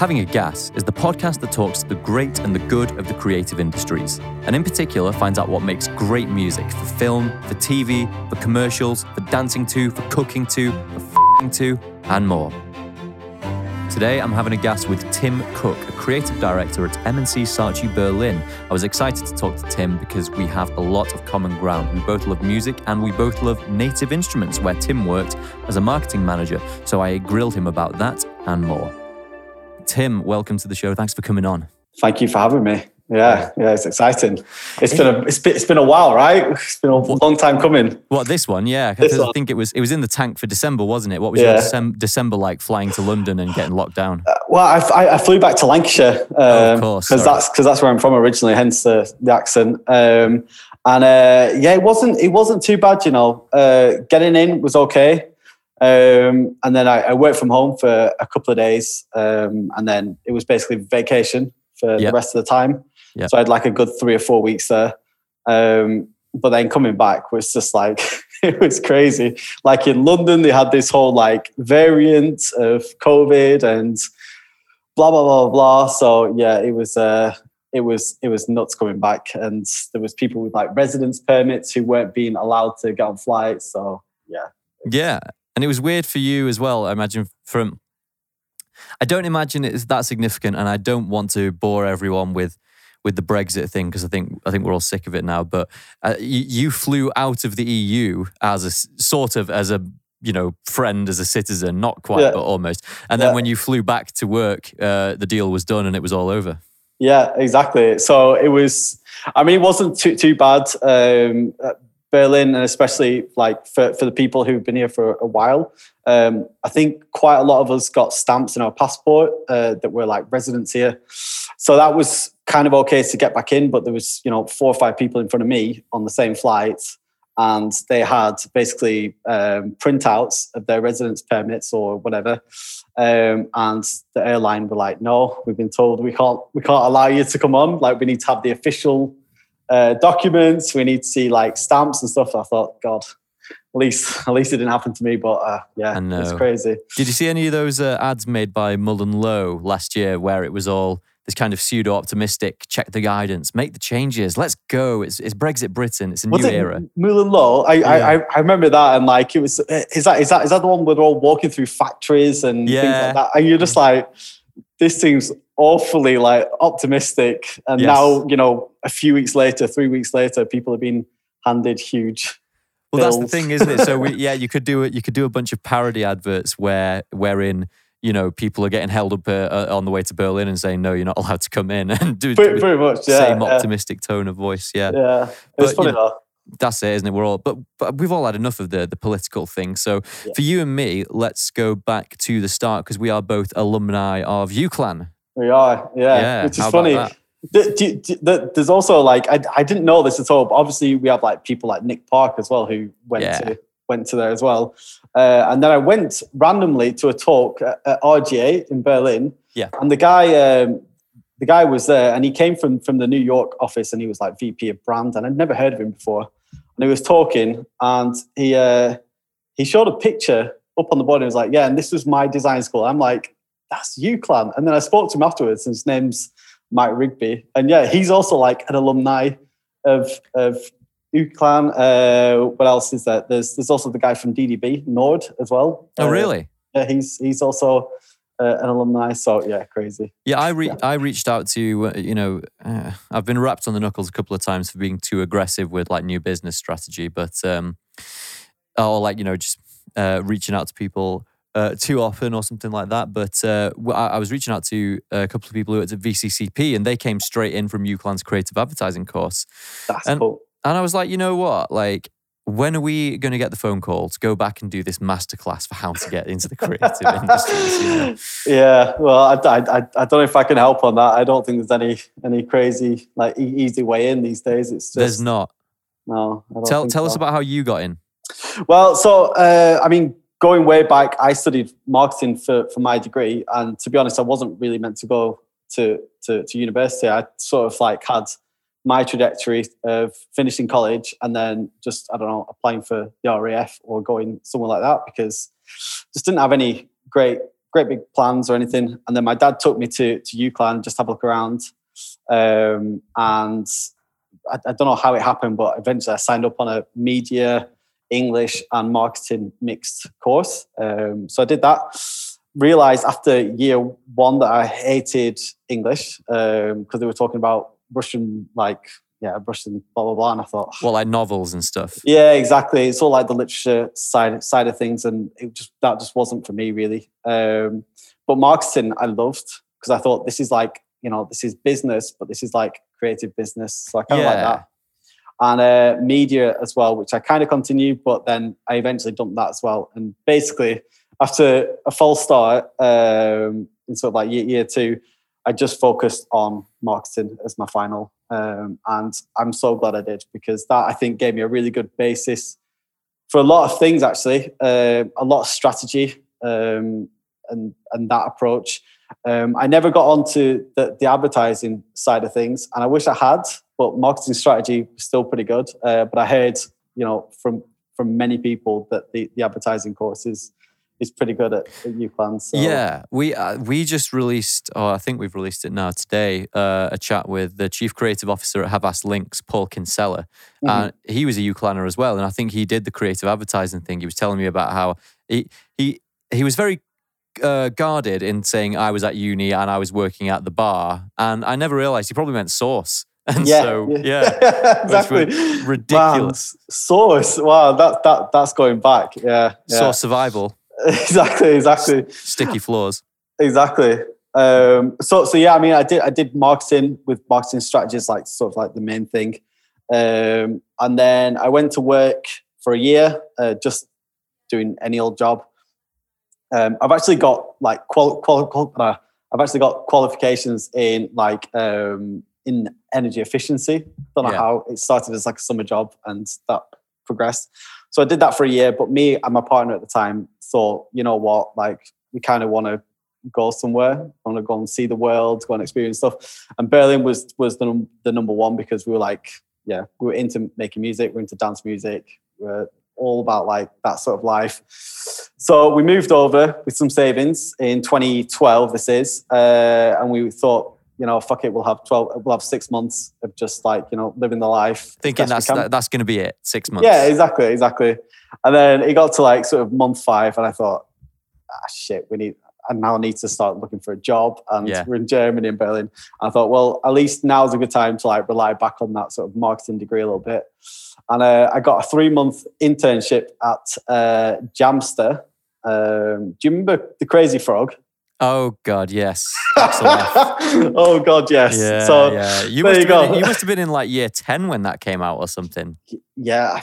Having a Gas is the podcast that talks the great and the good of the creative industries, and in particular finds out what makes great music for film, for TV, for commercials, for dancing to, for cooking to, for f***ing to, and more. Today, I'm having a gas with Tim Cook, a creative director at M&C Saatchi Berlin. I was excited to talk to Tim because we have a lot of common ground. We both love music and we both love native instruments, where Tim worked as a marketing manager. So I grilled him about that and more. Tim, welcome to the show. Thanks for coming on. Thank you for having me. Yeah, yeah, it's exciting. It's been a it's been, it's been a while, right? It's been a long time coming. What this one? Yeah, this I think it was it was in the tank for December, wasn't it? What was yeah. your December, December like flying to London and getting locked down? Uh, well, I, I, flew back to Lancashire um, oh, of course, because that's because that's where I'm from originally, hence the, the accent. Um, and uh, yeah, it wasn't it wasn't too bad, you know. Uh, getting in was okay. Um, and then I, I, worked from home for a couple of days, um, and then it was basically vacation for yep. the rest of the time. Yep. So I had like a good three or four weeks there. Um, but then coming back was just like it was crazy. Like in London, they had this whole like variant of COVID and blah blah blah blah. So yeah, it was uh, it was it was nuts coming back, and there was people with like residence permits who weren't being allowed to get on flights. So yeah, yeah, and it was weird for you as well. I imagine from. I don't imagine it's that significant, and I don't want to bore everyone with with the Brexit thing because I think I think we're all sick of it now. But uh, you, you, flew out of the EU as a sort of as a you know friend as a citizen, not quite, yeah. but almost. And then yeah. when you flew back to work, uh, the deal was done and it was all over. Yeah, exactly. So it was. I mean, it wasn't too too bad. Um, Berlin, and especially like for, for the people who've been here for a while, um, I think quite a lot of us got stamps in our passport uh, that were like residents here. So that was kind of okay to get back in, but there was you know four or five people in front of me on the same flight, and they had basically um, printouts of their residence permits or whatever. Um, and the airline were like, "No, we've been told we can't we can't allow you to come on. Like we need to have the official." Uh, documents. We need to see like stamps and stuff. I thought, God, at least at least it didn't happen to me. But uh, yeah, it's crazy. Did you see any of those uh, ads made by MullenLowe last year, where it was all this kind of pseudo optimistic? Check the guidance, make the changes, let's go. It's, it's Brexit Britain. It's a was new era. MullenLowe. I, yeah. I I remember that, and like it was. Is that is that is that the one where they're all walking through factories and yeah. things like that? And you're just like, this seems awfully like optimistic. And yes. now, you know, a few weeks later, three weeks later, people have been handed huge. Well, bills. that's the thing, isn't it? So we, yeah, you could do it. You could do a bunch of parody adverts where wherein you know people are getting held up uh, uh, on the way to Berlin and saying no, you're not allowed to come in and do pretty, pretty much yeah, same yeah. optimistic tone of voice. Yeah, yeah, it's funny you know, that's it, isn't it? We're all, but but we've all had enough of the the political thing. So yeah. for you and me, let's go back to the start because we are both alumni of UCLan. We are, yeah. yeah which is funny. there's also like I, I didn't know this at all, but obviously we have like people like Nick Park as well who went yeah. to went to there as well. Uh, and then I went randomly to a talk at, at RGA in Berlin. Yeah. And the guy, um, the guy was there, and he came from from the New York office, and he was like VP of brand, and I'd never heard of him before. And he was talking, and he uh, he showed a picture up on the board, and he was like, "Yeah, and this was my design school." I'm like, that's UCLan. And then I spoke to him afterwards, and his name's Mike Rigby. And yeah, he's also like an alumni of of UCLan. Uh, what else is there? There's there's also the guy from DDB Nord as well. Oh, uh, really? Yeah, he's he's also uh, an alumni. So yeah, crazy. Yeah, I re- yeah. I reached out to uh, you know uh, I've been wrapped on the knuckles a couple of times for being too aggressive with like new business strategy, but um, or like you know just uh, reaching out to people uh, too often or something like that. But uh, I, I, was reaching out to a couple of people who were at VCCP and they came straight in from UCLan's creative advertising course. That's and, cool. And I was like, you know what? Like, when are we going to get the phone call to go back and do this masterclass for how to get into the creative industry? You know? Yeah, well, I, I, I don't know if I can help on that. I don't think there's any any crazy like easy way in these days. It's just, there's not. No. tell tell so. us about how you got in. Well, so uh, I mean, going way back, I studied marketing for, for my degree. And to be honest, I wasn't really meant to go to, to, to university. I sort of like had my trajectory of finishing college and then just, I don't know, applying for the RAF or going somewhere like that because just didn't have any great great big plans or anything. And then my dad took me to to UCLan just have a look around, um, and I, I don't know how it happened, but eventually I signed up on a media, English, and marketing mixed course. Um, so I did that. Realized after year one that I hated English because um, they were talking about Russian like yeah, Russian blah blah blah. And I thought, well, like novels and stuff. Yeah, exactly. It's all like the literature side side of things, and it just that just wasn't for me really. Um, but marketing, I loved because I thought this is like you know this is business, but this is like creative business. So I kind of yeah. like that. And uh, media as well, which I kind of continued, but then I eventually dumped that as well. And basically, after a false start um, in sort of like year, year two, I just focused on marketing as my final. Um, and I'm so glad I did because that I think gave me a really good basis for a lot of things, actually, uh, a lot of strategy um, and, and that approach. Um, I never got onto the, the advertising side of things, and I wish I had, but marketing strategy was still pretty good. Uh, but I heard, you know, from from many people that the, the advertising course is is pretty good at, at UCLan. So. Yeah, we uh, we just released, oh, I think we've released it now today, uh, a chat with the chief creative officer at Havas Lynx, Paul Kinsella. Mm-hmm. And he was a UCLaner as well, and I think he did the creative advertising thing. He was telling me about how he he he was very uh, guarded in saying I was at uni and I was working at the bar, and I never realized he probably meant source. And yeah, so, yeah, exactly. Ridiculous. Man, source. Wow, that that that's going back. Yeah, yeah. Source survival. exactly, exactly. Sticky floors. Exactly. Um, so, so yeah, I mean, I did, I did marketing with marketing strategies, like sort of like the main thing. Um, and then I went to work for a year, uh, just doing any old job. Um, I've actually got like qual, qual, qual uh, I've actually got qualifications in like um, in energy efficiency. Don't know yeah. how it started as like a summer job and that progressed. So I did that for a year. But me and my partner at the time thought, you know what, like we kind of want to go somewhere, want to go and see the world, go and experience stuff. And Berlin was was the the number one because we were like, yeah, we were into making music, we are into dance music, we we're all about like that sort of life. So we moved over with some savings in 2012. This is, uh, and we thought you know, fuck it, we'll have 12, we'll have six months of just like, you know, living the life. Thinking that's, that, that's going to be it, six months. Yeah, exactly, exactly. And then it got to like sort of month five and I thought, ah, shit, we need, I now need to start looking for a job. And yeah. we're in Germany in Berlin. I thought, well, at least now's a good time to like rely back on that sort of marketing degree a little bit. And uh, I got a three month internship at uh, Jamster. Um, do you remember the Crazy Frog? Oh God, yes. oh God, yes. Yeah, so yeah. You must, you, been, you must have been in like year ten when that came out or something. Yeah,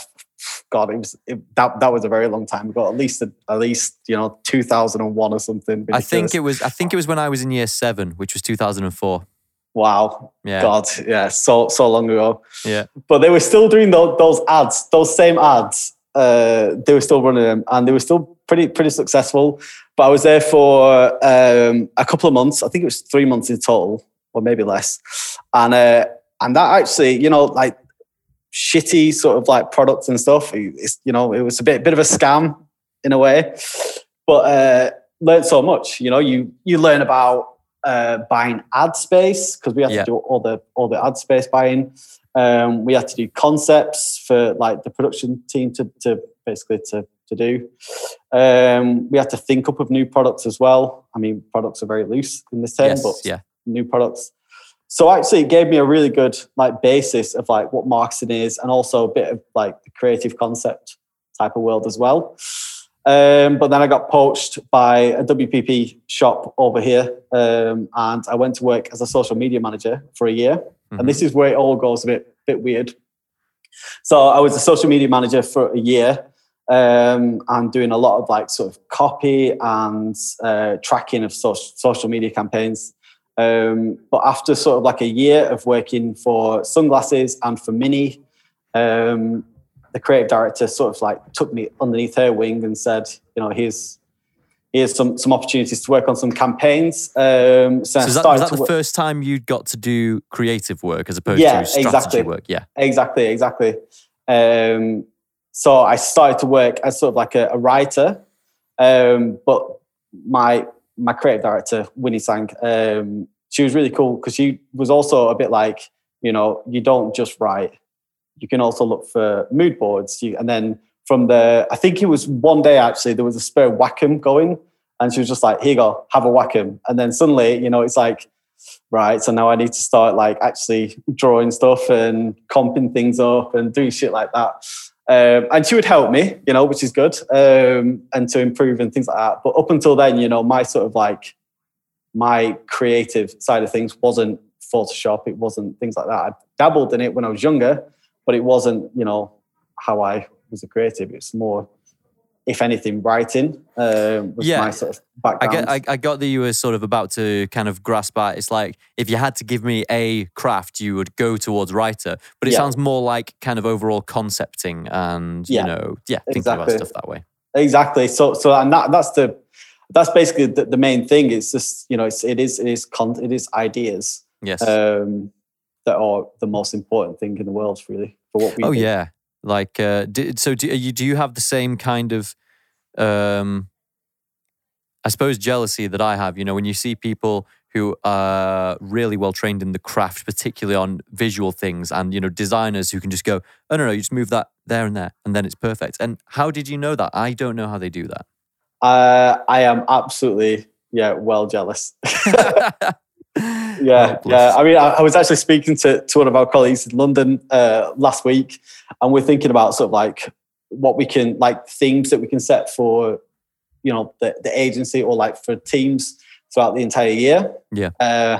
God, it was it, that that was a very long time ago. At least at least you know two thousand and one or something. I think it was. I think it was when I was in year seven, which was two thousand and four. Wow. Yeah. God. Yeah. So so long ago. Yeah. But they were still doing those, those ads, those same ads. Uh, they were still running them, and they were still pretty pretty successful. But I was there for um, a couple of months. I think it was three months in total, or maybe less. And uh, and that actually, you know, like shitty sort of like products and stuff. It's, you know, it was a bit bit of a scam in a way, but uh, learned so much. You know, you you learn about uh, buying ad space because we had yeah. to do all the all the ad space buying. Um, we had to do concepts for like the production team to to basically to to do. Um, we had to think up of new products as well. I mean, products are very loose in this term, yes, but yeah. new products. So actually, it gave me a really good like basis of like what marketing is, and also a bit of like the creative concept type of world as well. Um, but then I got poached by a WPP shop over here, um, and I went to work as a social media manager for a year. Mm-hmm. And this is where it all goes a bit bit weird. So I was a social media manager for a year, um, and doing a lot of like sort of copy and uh, tracking of social, social media campaigns. Um, but after sort of like a year of working for sunglasses and for Mini, um, the creative director sort of like took me underneath her wing and said, you know, here's here's some some opportunities to work on some campaigns. Um, so, so that, was that the work. first time you got to do creative work as opposed yeah, to strategy exactly. work? Yeah, exactly, exactly. Um, so I started to work as sort of like a, a writer, um, but my my creative director, Winnie Sang, um, she was really cool because she was also a bit like, you know, you don't just write. You can also look for mood boards. You, and then from the, I think it was one day actually, there was a spare Wacom going. And she was just like, here you go, have a Wacom. And then suddenly, you know, it's like, right, so now I need to start like actually drawing stuff and comping things up and doing shit like that. Um, and she would help me, you know, which is good, um, and to improve and things like that. But up until then, you know, my sort of like my creative side of things wasn't Photoshop. It wasn't things like that. I dabbled in it when I was younger, but it wasn't, you know, how I was a creative. It's more if anything, writing um, was yeah. my sort of background. I, get, I, I, got that you were sort of about to kind of grasp at. It's like if you had to give me a craft, you would go towards writer. But it yeah. sounds more like kind of overall concepting and yeah. you know, yeah, thinking exactly. about stuff that way. Exactly. So, so and that that's the that's basically the, the main thing. It's just you know, it's it is it is con- it is ideas. Yes. Um, that are the most important thing in the world, really, for what we. Oh do. yeah, like, uh, do, so do you do you have the same kind of, um, I suppose, jealousy that I have? You know, when you see people who are really well trained in the craft, particularly on visual things, and you know, designers who can just go, oh no, no, you just move that there and there, and then it's perfect. And how did you know that? I don't know how they do that. Uh, I am absolutely yeah, well jealous. yeah, oh, yeah. I mean, I, I, was actually speaking to, to one of our colleagues in London uh, last week, and we're thinking about sort of like what we can like themes that we can set for you know the, the agency or like for teams throughout the entire year. Yeah. Uh,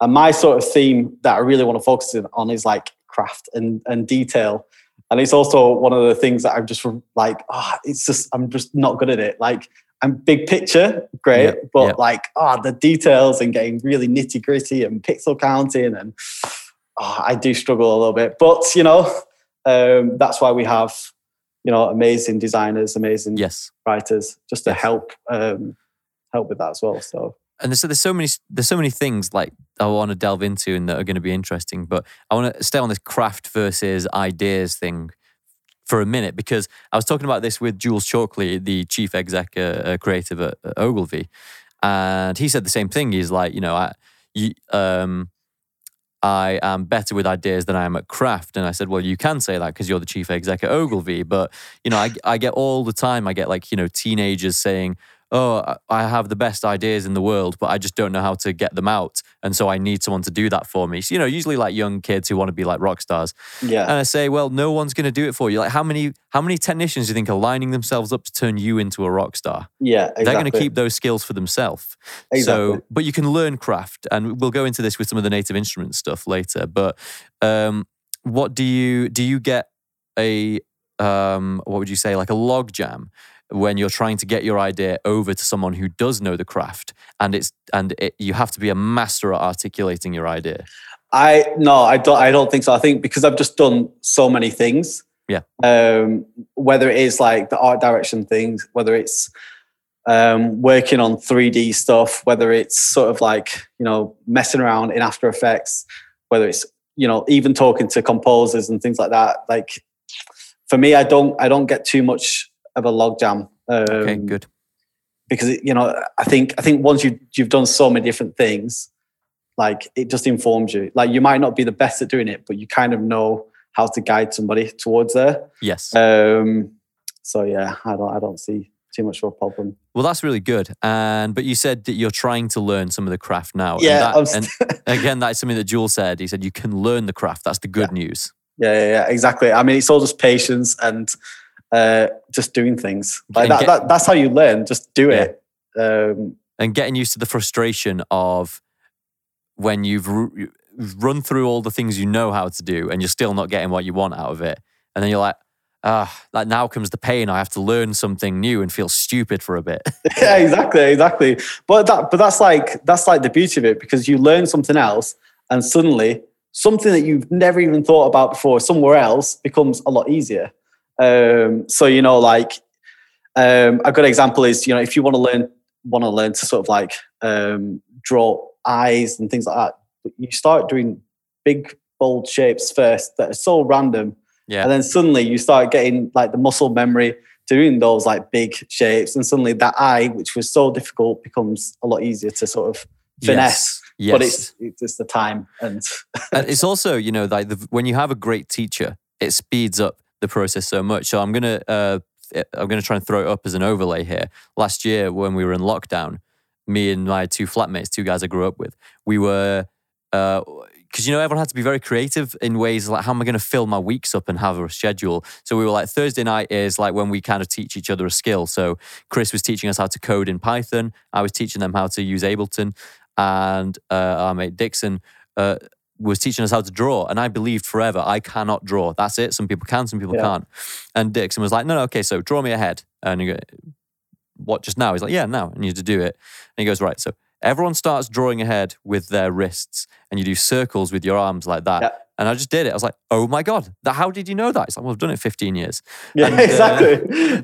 and my sort of theme that I really want to focus in on is like craft and and detail. And it's also one of the things that I'm just like, oh, it's just I'm just not good at it. Like and big picture, great, yeah, but yeah. like ah, oh, the details and getting really nitty gritty and pixel counting, and oh, I do struggle a little bit. But you know, um, that's why we have you know amazing designers, amazing yes writers, just to yes. help um, help with that as well. So. And so there's so many there's so many things like I want to delve into and that are going to be interesting, but I want to stay on this craft versus ideas thing for a minute because I was talking about this with Jules Chalkley, the chief exec uh, uh, creative at, at, Ogilvy, and he said the same thing. He's like, you know, I, you, um, I am better with ideas than I am at craft. And I said, well, you can say that because you're the chief exec at Ogilvy, but you know, I, I get all the time. I get like you know teenagers saying, oh, I have the best ideas in the world, but I just don't know how to get them out. And so I need someone to do that for me. So, you know, usually like young kids who want to be like rock stars. Yeah. And I say, well, no one's going to do it for you. Like how many, how many technicians do you think are lining themselves up to turn you into a rock star? Yeah. Exactly. They're going to keep those skills for themselves. Exactly. So, but you can learn craft and we'll go into this with some of the native instrument stuff later. But um, what do you, do you get a, um, what would you say, like a log jam when you're trying to get your idea over to someone who does know the craft and it's and it, you have to be a master at articulating your idea. I no i don't i don't think so. I think because i've just done so many things yeah. um, whether it is like the art direction things whether it's um, working on 3d stuff whether it's sort of like you know messing around in after effects whether it's you know even talking to composers and things like that like for me i don't i don't get too much of a logjam. Um, okay, good. Because you know, I think I think once you you've done so many different things, like it just informs you. Like you might not be the best at doing it, but you kind of know how to guide somebody towards there. Yes. Um, so yeah, I don't I don't see too much of a problem. Well, that's really good. And but you said that you're trying to learn some of the craft now. Yeah. And, that, and again, that's something that Jules said. He said you can learn the craft. That's the good yeah. news. Yeah, yeah, yeah, exactly. I mean, it's all just patience and uh, just doing things. Like that, get, that, that's how you learn. Just do yeah. it. Um, and getting used to the frustration of when you've run through all the things you know how to do and you're still not getting what you want out of it. And then you're like, ah, like now comes the pain. I have to learn something new and feel stupid for a bit. yeah, exactly, exactly. But that, but that's like that's like the beauty of it because you learn something else, and suddenly something that you've never even thought about before somewhere else becomes a lot easier. Um, so you know, like um, a good example is you know if you want to learn want to learn to sort of like um, draw eyes and things like that, you start doing big bold shapes first that are so random, yeah, and then suddenly you start getting like the muscle memory doing those like big shapes, and suddenly that eye, which was so difficult, becomes a lot easier to sort of finesse. Yes. But it's it's just the time and and it's also you know like the, when you have a great teacher it speeds up the process so much so i'm gonna uh, i'm gonna try and throw it up as an overlay here last year when we were in lockdown me and my two flatmates two guys i grew up with we were because you know everyone had to be very creative in ways like how am I going to fill my weeks up and have a schedule. So we were like Thursday night is like when we kind of teach each other a skill. So Chris was teaching us how to code in Python. I was teaching them how to use Ableton, and uh, our mate Dixon. Uh, was teaching us how to draw, and I believed forever I cannot draw. That's it. Some people can, some people Yeah. can't. And Dixon was like, "No, no, okay. So draw me a head." And you go, "What? Just now?" He's like, "Yeah, now." And you to do it. And he goes, "Right." So everyone starts drawing ahead with their wrists, and you do circles with your arms like that. Yeah. And I just did it. I was like, "Oh my god! That, how did you know that?" It's like, "Well, I've done it 15 years." yeah, And, uh, exactly,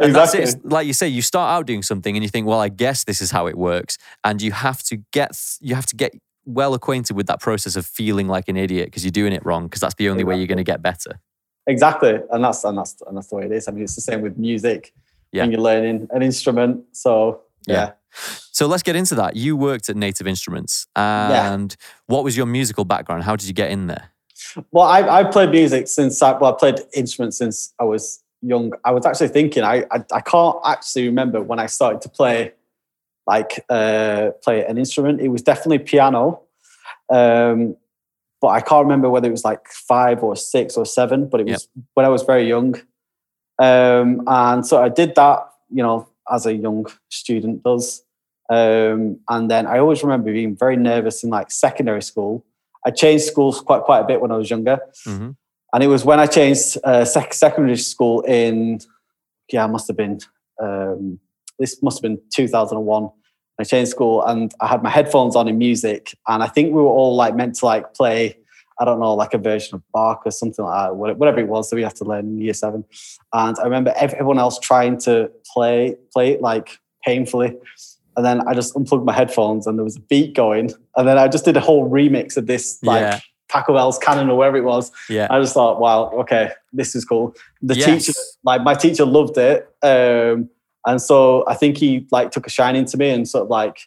And that's it. It's like you say, you start out doing something and you think, well, I guess this is how it works. And you have to get you have to get well acquainted with that process of feeling like an idiot because you're doing it wrong, because that's the only way you're going to get better. Exactly, and that's and that's and that's the way it is. I mean, it's the same with music Yeah. when you're learning an instrument. So Yeah. yeah, So let's get into that. You worked at Native Instruments, and what was your musical background? How did you get in there? well, I I played music since I well, I played instruments since I was young. I was actually thinking I I, I can't actually remember when I started to play like uh, play an instrument. It was definitely piano. Um, but I can't remember whether it was like five or six or seven, but it was when I was very young. Um, and so I did that, you know, as a young student does. Um, and then I always remember being very nervous in like secondary school. I changed schools quite quite a bit when I was younger, hmm and it was when I changed uh, sec- secondary school in yeah, it must have been um, this must have been 2001. I changed school and I had my headphones on in music, and I think we were all like meant to like play. I don't know, like a version of Bach or something like that, whatever it was that we had to learn in year seven. And I remember everyone else trying to play play it like painfully. And then I just unplugged my headphones and there was a beat going. And then I just did a whole remix of this like Yeah. Pachelbel's Canon or wherever it was. Yeah. I just thought, wow, okay, this is cool. The Yes. teacher, like my teacher loved it. Um, and so I think he like took a shine into me and sort of like,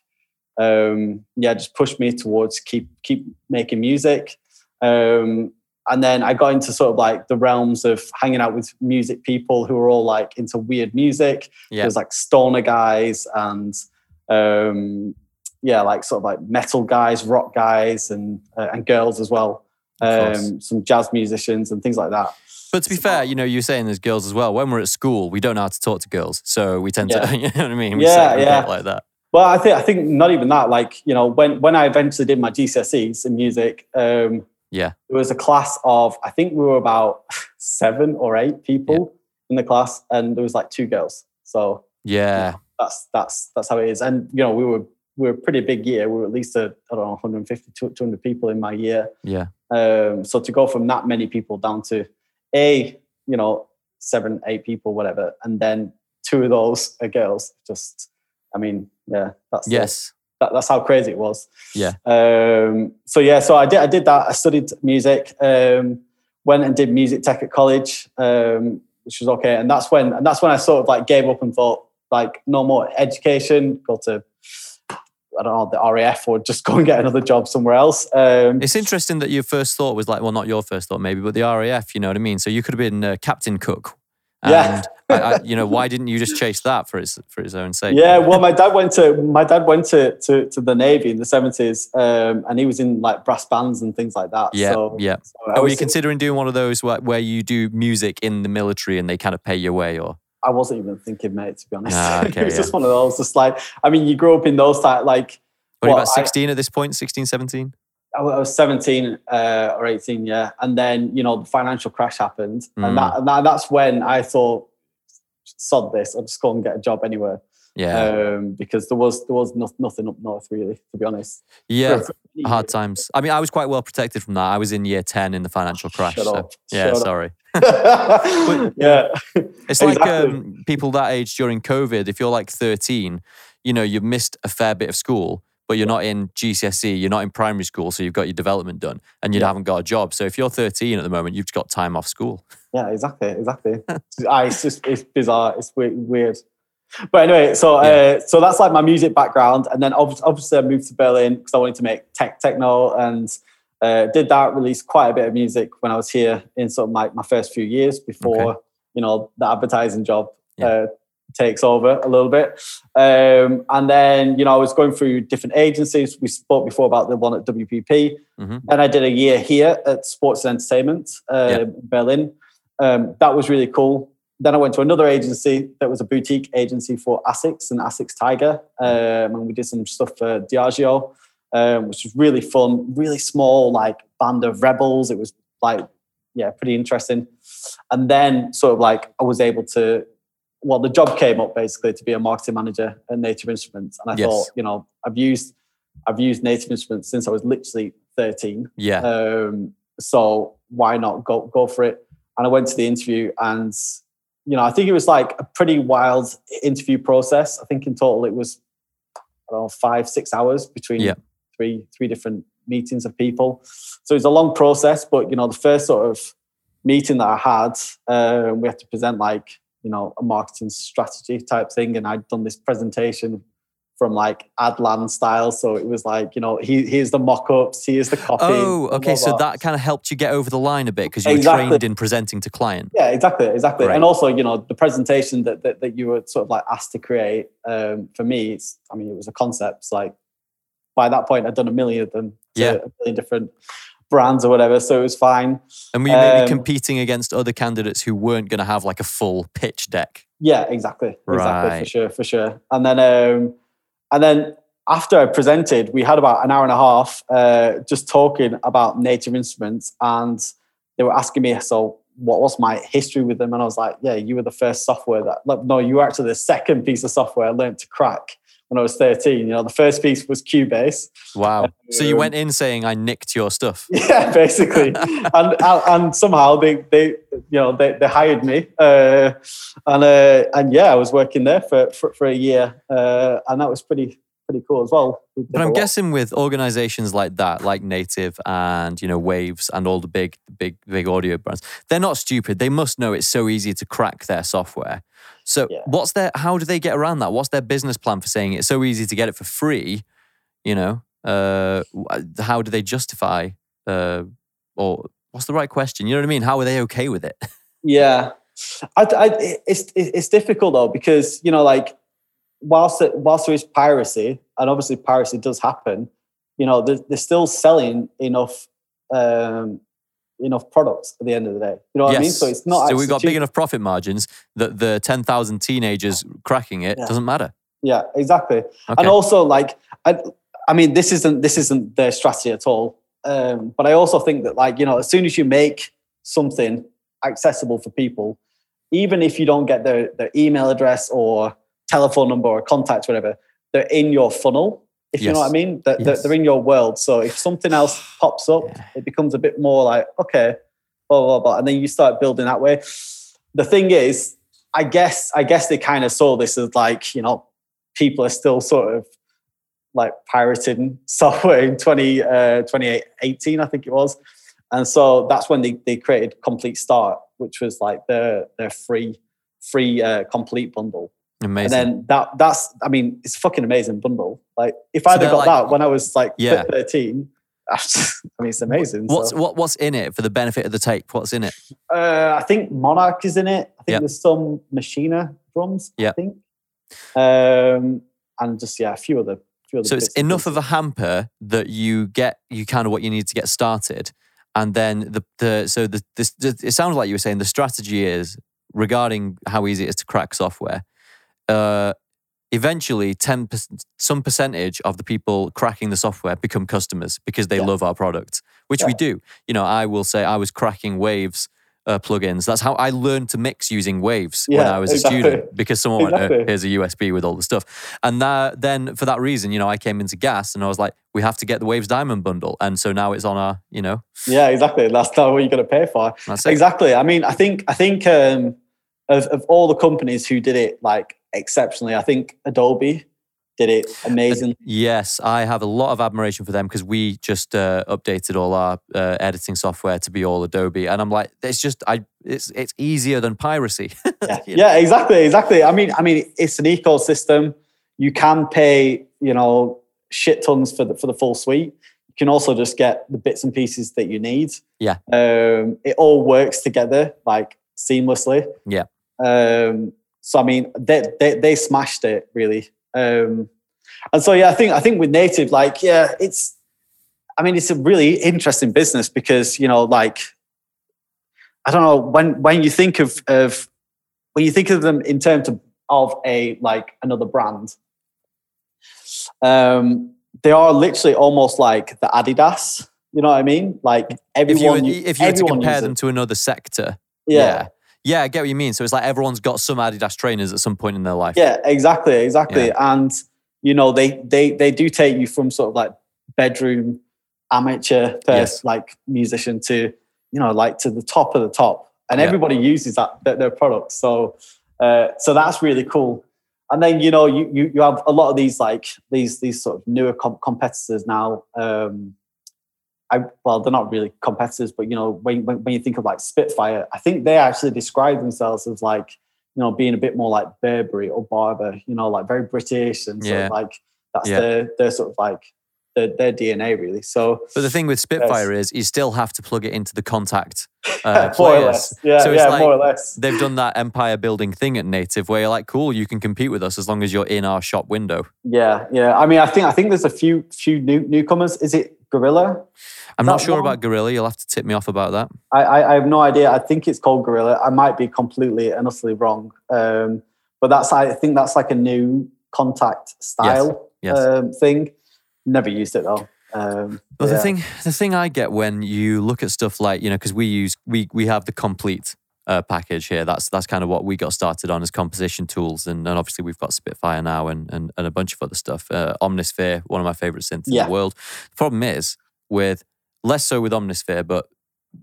um, yeah, just pushed me towards keep, keep making music. Um, and then I got into sort of like the realms of hanging out with music people who were all like into weird music. Yeah. There's like stoner guys and um, yeah, like sort of like metal guys, rock guys, and uh, and girls as well. Um, some jazz musicians and things like that. But to be fair, you know, you're saying there's girls as well. When we're at school, we don't know how to talk to girls, so we tend Yeah. to, you know what I mean? We Yeah, yeah. like that. Well, I think I think not even that. Like you know, when when I eventually did my GCSEs in music, um, Yeah. there was a class of I think we were about seven or eight people in the class, and there was like two girls. So Yeah, that's that's that's how it is. And you know, we were we were a pretty big year. We were at least a, I don't know 150 to 200 people in my year. yeah, Um, so to go from that many people down to a you know seven eight people whatever, and then two of those are girls. Just I mean, yeah, that's the- yes, that, that's how crazy it was. Yeah. Um, so yeah, so I did I did that. I studied music. Um, went and did music tech at college, um, which was okay. And that's when and that's when I sort of like gave up and thought like no more education. Go to I don't know the RAF or just go and get another job somewhere else. Um, It's interesting that your first thought was like, well, not your first thought maybe, but the RAF. You know what I mean? So you could have been uh, Captain Cook. And Yeah. I, I, you know, why didn't you just chase that for its for its own sake? yeah, well, my dad went to my dad went to to, to the navy in the seventies, um, and he was in like brass bands and things like that. yeah, so, yeah. so Are was- you considering doing one of those where, where you do music in the military and they kind of pay your way, or I wasn't even thinking, mate, to be honest. Ah, okay, it was yeah. just one of those, just like, I mean, you grew up in those type, like, what, are you Well, about I- 16 at this point? 16, 17? I I was 17 uh, or 18, yeah. And then, you know, the financial crash happened. Mm. And, that, and that, that's when I thought, sod this, I'll just go and get a job anywhere. Yeah, Um, because there was there was no, nothing up north, really, to be honest. yeah. For- for Hard times. I mean, I was quite well protected from that. I was in year 10 in the financial crash. Shut so- up. yeah, Shut sorry. yeah. It's like um, people that age during COVID. If you're like 13, you know, you've missed a fair bit of school, but you're not in GCSE, you're not in primary school, so you've got your development done and you Yeah. haven't got a job. So if you're 13 at the moment, you've got time off school. Yeah, exactly, exactly. Ah, it's just it's bizarre. It's weird. But anyway, so uh, so that's like my music background, and then obviously, obviously I moved to Berlin because I wanted to make tech techno, and uh, did that. Released quite a bit of music when I was here in sort of my, my first few years before you know the advertising job Yeah. uh, takes over a little bit. Um, and then you know I was going through different agencies. We spoke before about the one at WPP. Mhm. Then I did a year here at Sports and Entertainment uh, Yeah. in Berlin. Um, that was really cool. Then I went to another agency that was a boutique agency for Asics and Asics Tiger, um, and we did some stuff for Diageo, um, which was really fun. Really small, like band of rebels. It was like, yeah, pretty interesting. And then sort of like I was able to, well, the job came up basically to be a marketing manager at Native Instruments, and I Yes. thought, you know, I've used, I've used Native Instruments since I was literally thirteen. Yeah. Um, so why not go go for it? And I went to the interview, and you know, I think it was like a pretty wild interview process. I think in total it was I don't know five six hours between Yeah. three three different meetings of people. So it was a long process, but you know, the first sort of meeting that I had, uh, we had to present like you know a marketing strategy type thing, and I'd done this presentation from like Adlan style. So it was like, you know, he, here's the mock-ups, here's the copy. Oh, okay. So that kind of helped you get over the line a bit because you were Exactly. trained in presenting to client. Yeah, exactly, exactly. Right. And also, you know, the presentation that, that that you were sort of like asked to create. Um, for me, it's I mean, it was a concept. It's like by that point, I'd done a million of them. Yeah. a million different brands or whatever. So it was fine. And were you maybe Um, competing against other candidates who weren't going to have like a full pitch deck? Yeah, exactly, exactly, Right. for sure, for sure. And then, um, and then after I presented, we had about an hour and a half uh, just talking about Native Instruments, and they were asking me, so what was my history with them? And I was like, yeah, you were the first software that, no, you were actually the second piece of software I learned to crack when I was 13. You know, the first piece was Cubase. Wow. So you Um, went in saying, I nicked your stuff. Yeah, basically, and, and and somehow they they you know they, they hired me, uh, and uh, and yeah, I was working there for for, for a year, uh, and that was pretty pretty cool as well. We But I'm guessing with organizations like that, like Native and you know Waves and all the big, big, big audio brands, they're not stupid. They must know it's so easy to crack their software. So Yeah. what's their? How do they get around that? What's their business plan for saying it's so easy to get it for free? You know, uh, how do they justify? Uh, or what's the right question? You know what I mean? How are they okay with it? Yeah, I, I, it's it's difficult though because you know like whilst it, whilst there is piracy and obviously piracy does happen, you know they're, they're still selling enough um, enough products at the end of the day. You know what I mean? So it's not. So we've got cheap. big enough profit margins that the ten thousand teenagers cracking it Yeah. doesn't matter. Yeah, exactly. Okay. and also like I, I mean this isn't this isn't their strategy at all um, but i also think that like you know as soon as you make something accessible for people even if you don't get their, their email address or telephone number or contact whatever they're in your funnel if you know what i mean they're, they're- Yes. they're in your world so if something else pops up Yeah. it becomes a bit more like okay blah blah blah and then you start building that way the thing is i guess i guess they kind of saw this as like you know people are still sort of like pirating software in 20, uh, 2018, I think it was. And so that's when they, they created Komplete Start, which was like their their free free uh, Komplete bundle. Amazing. And then that that's I mean it's fucking amazing bundle. Like if So I'd have got like- that when I was like Yeah. 13, I mean it's amazing. What's So, what, what's in it for the benefit of the tape? What's in it? uh, I think Monark is in it. I think Yep. there's some Machina drums. I think. Um, and just yeah, a few other few other So it's enough of a hamper that you get you kind of what you need to get started, and then the the so the this it sounds like you were saying the strategy is regarding how easy it is to crack software. Uh, eventually, ten percent some percentage of the people cracking the software become customers because they Yeah. love our product, which we do. You know, I will say I was cracking Waves. Uh, plugins. That's how I learned to mix using Waves when I was exactly. a student because someone went, Exactly. uh, here's a USB with all the stuff. And that, then for that reason, you know, I came into gas and I was like, we have to get the Waves Diamond bundle. And so now it's on our, you know, Yeah, exactly. That's not what you're going to pay for. that's it. Exactly. I mean, I think I think um, of of all the companies who did it like exceptionally, I think Adobe did it amazing. Yes, I have a lot of admiration for them because we just uh, updated all our uh, editing software to be all Adobe, and I'm like, it's just I, it's it's easier than piracy. yeah. yeah, exactly, exactly. I mean, I mean, it's an ecosystem. You can pay, you know, shit tons for the for the full suite. You can also just get the bits and pieces that you need. Yeah, um, it all works together like seamlessly. Yeah. Um, so I mean, they they, they smashed it really. Um, and so yeah, I think I think with native, like yeah, it's. I mean, it's a really interesting business because you know, like, I don't know when when you think of of when you think of them in terms of, of a like another brand, um, they are literally almost like the Adidas. You know what I mean? Like everyone. If you were, if you were to compare them to another sector, yeah. yeah. Yeah, I get what you mean. So it's like everyone's got some Adidas trainers at some point in their life. Yeah, exactly, exactly. Yeah. And you know, they they they do take you from sort of like bedroom amateur yes. like musician to you know like to the top of the top, and yeah. everybody uses that their, their products. So uh, so that's really cool. And then you know you, you you have a lot of these like these these sort of newer competitors now. Um, I, well, they're not really competitors, but you know, when, when, when you think of like Spitfire, I think they actually describe themselves as like, you know, being a bit more like Burberry or Barbour, you know, like very British and sort of like that's yeah. their their sort of like their, their DNA really. So, but the thing with Spitfire is you still have to plug it into the Kontakt uh, more or less. Yeah, so yeah, like more or less. They've done that empire building thing at Native where you're like, cool, you can compete with us as long as you're in our shop window. Yeah, yeah. I mean, I think I think there's a few few new newcomers. Is it Gorilla? I'm not sure one? about Gorilla. You'll have to tip me off about that. I, I, I, have no idea. I think it's called Gorilla. I might be completely and utterly wrong. Um, but that's I think that's like a new Kontakt style yes. Yes. Um, thing. Never used it though. Um, but yeah. the thing, the thing I get when you look at stuff like you know, because we use we we have the Komplete uh, package here. That's that's kind of what we got started on as composition tools, and, and obviously we've got Spitfire now and and, and a bunch of other stuff. Uh, Omnisphere, one of my favorite synths yeah. in the world. The problem is with less so with Omnisphere, but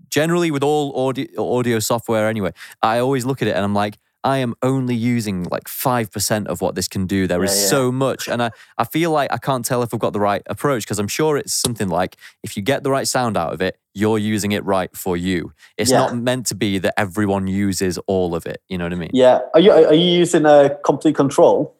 generally with all audio, audio software anyway, I always look at it and I'm like, I am only using like 5% of what this can do. There is yeah, yeah. so much. And I, I feel like I can't tell if I've got the right approach because I'm sure it's something like if you get the right sound out of it, you're using it right for you. It's yeah. not meant to be that everyone uses all of it. You know what I mean? Yeah. Are you, are you using a Komplete Kontrol?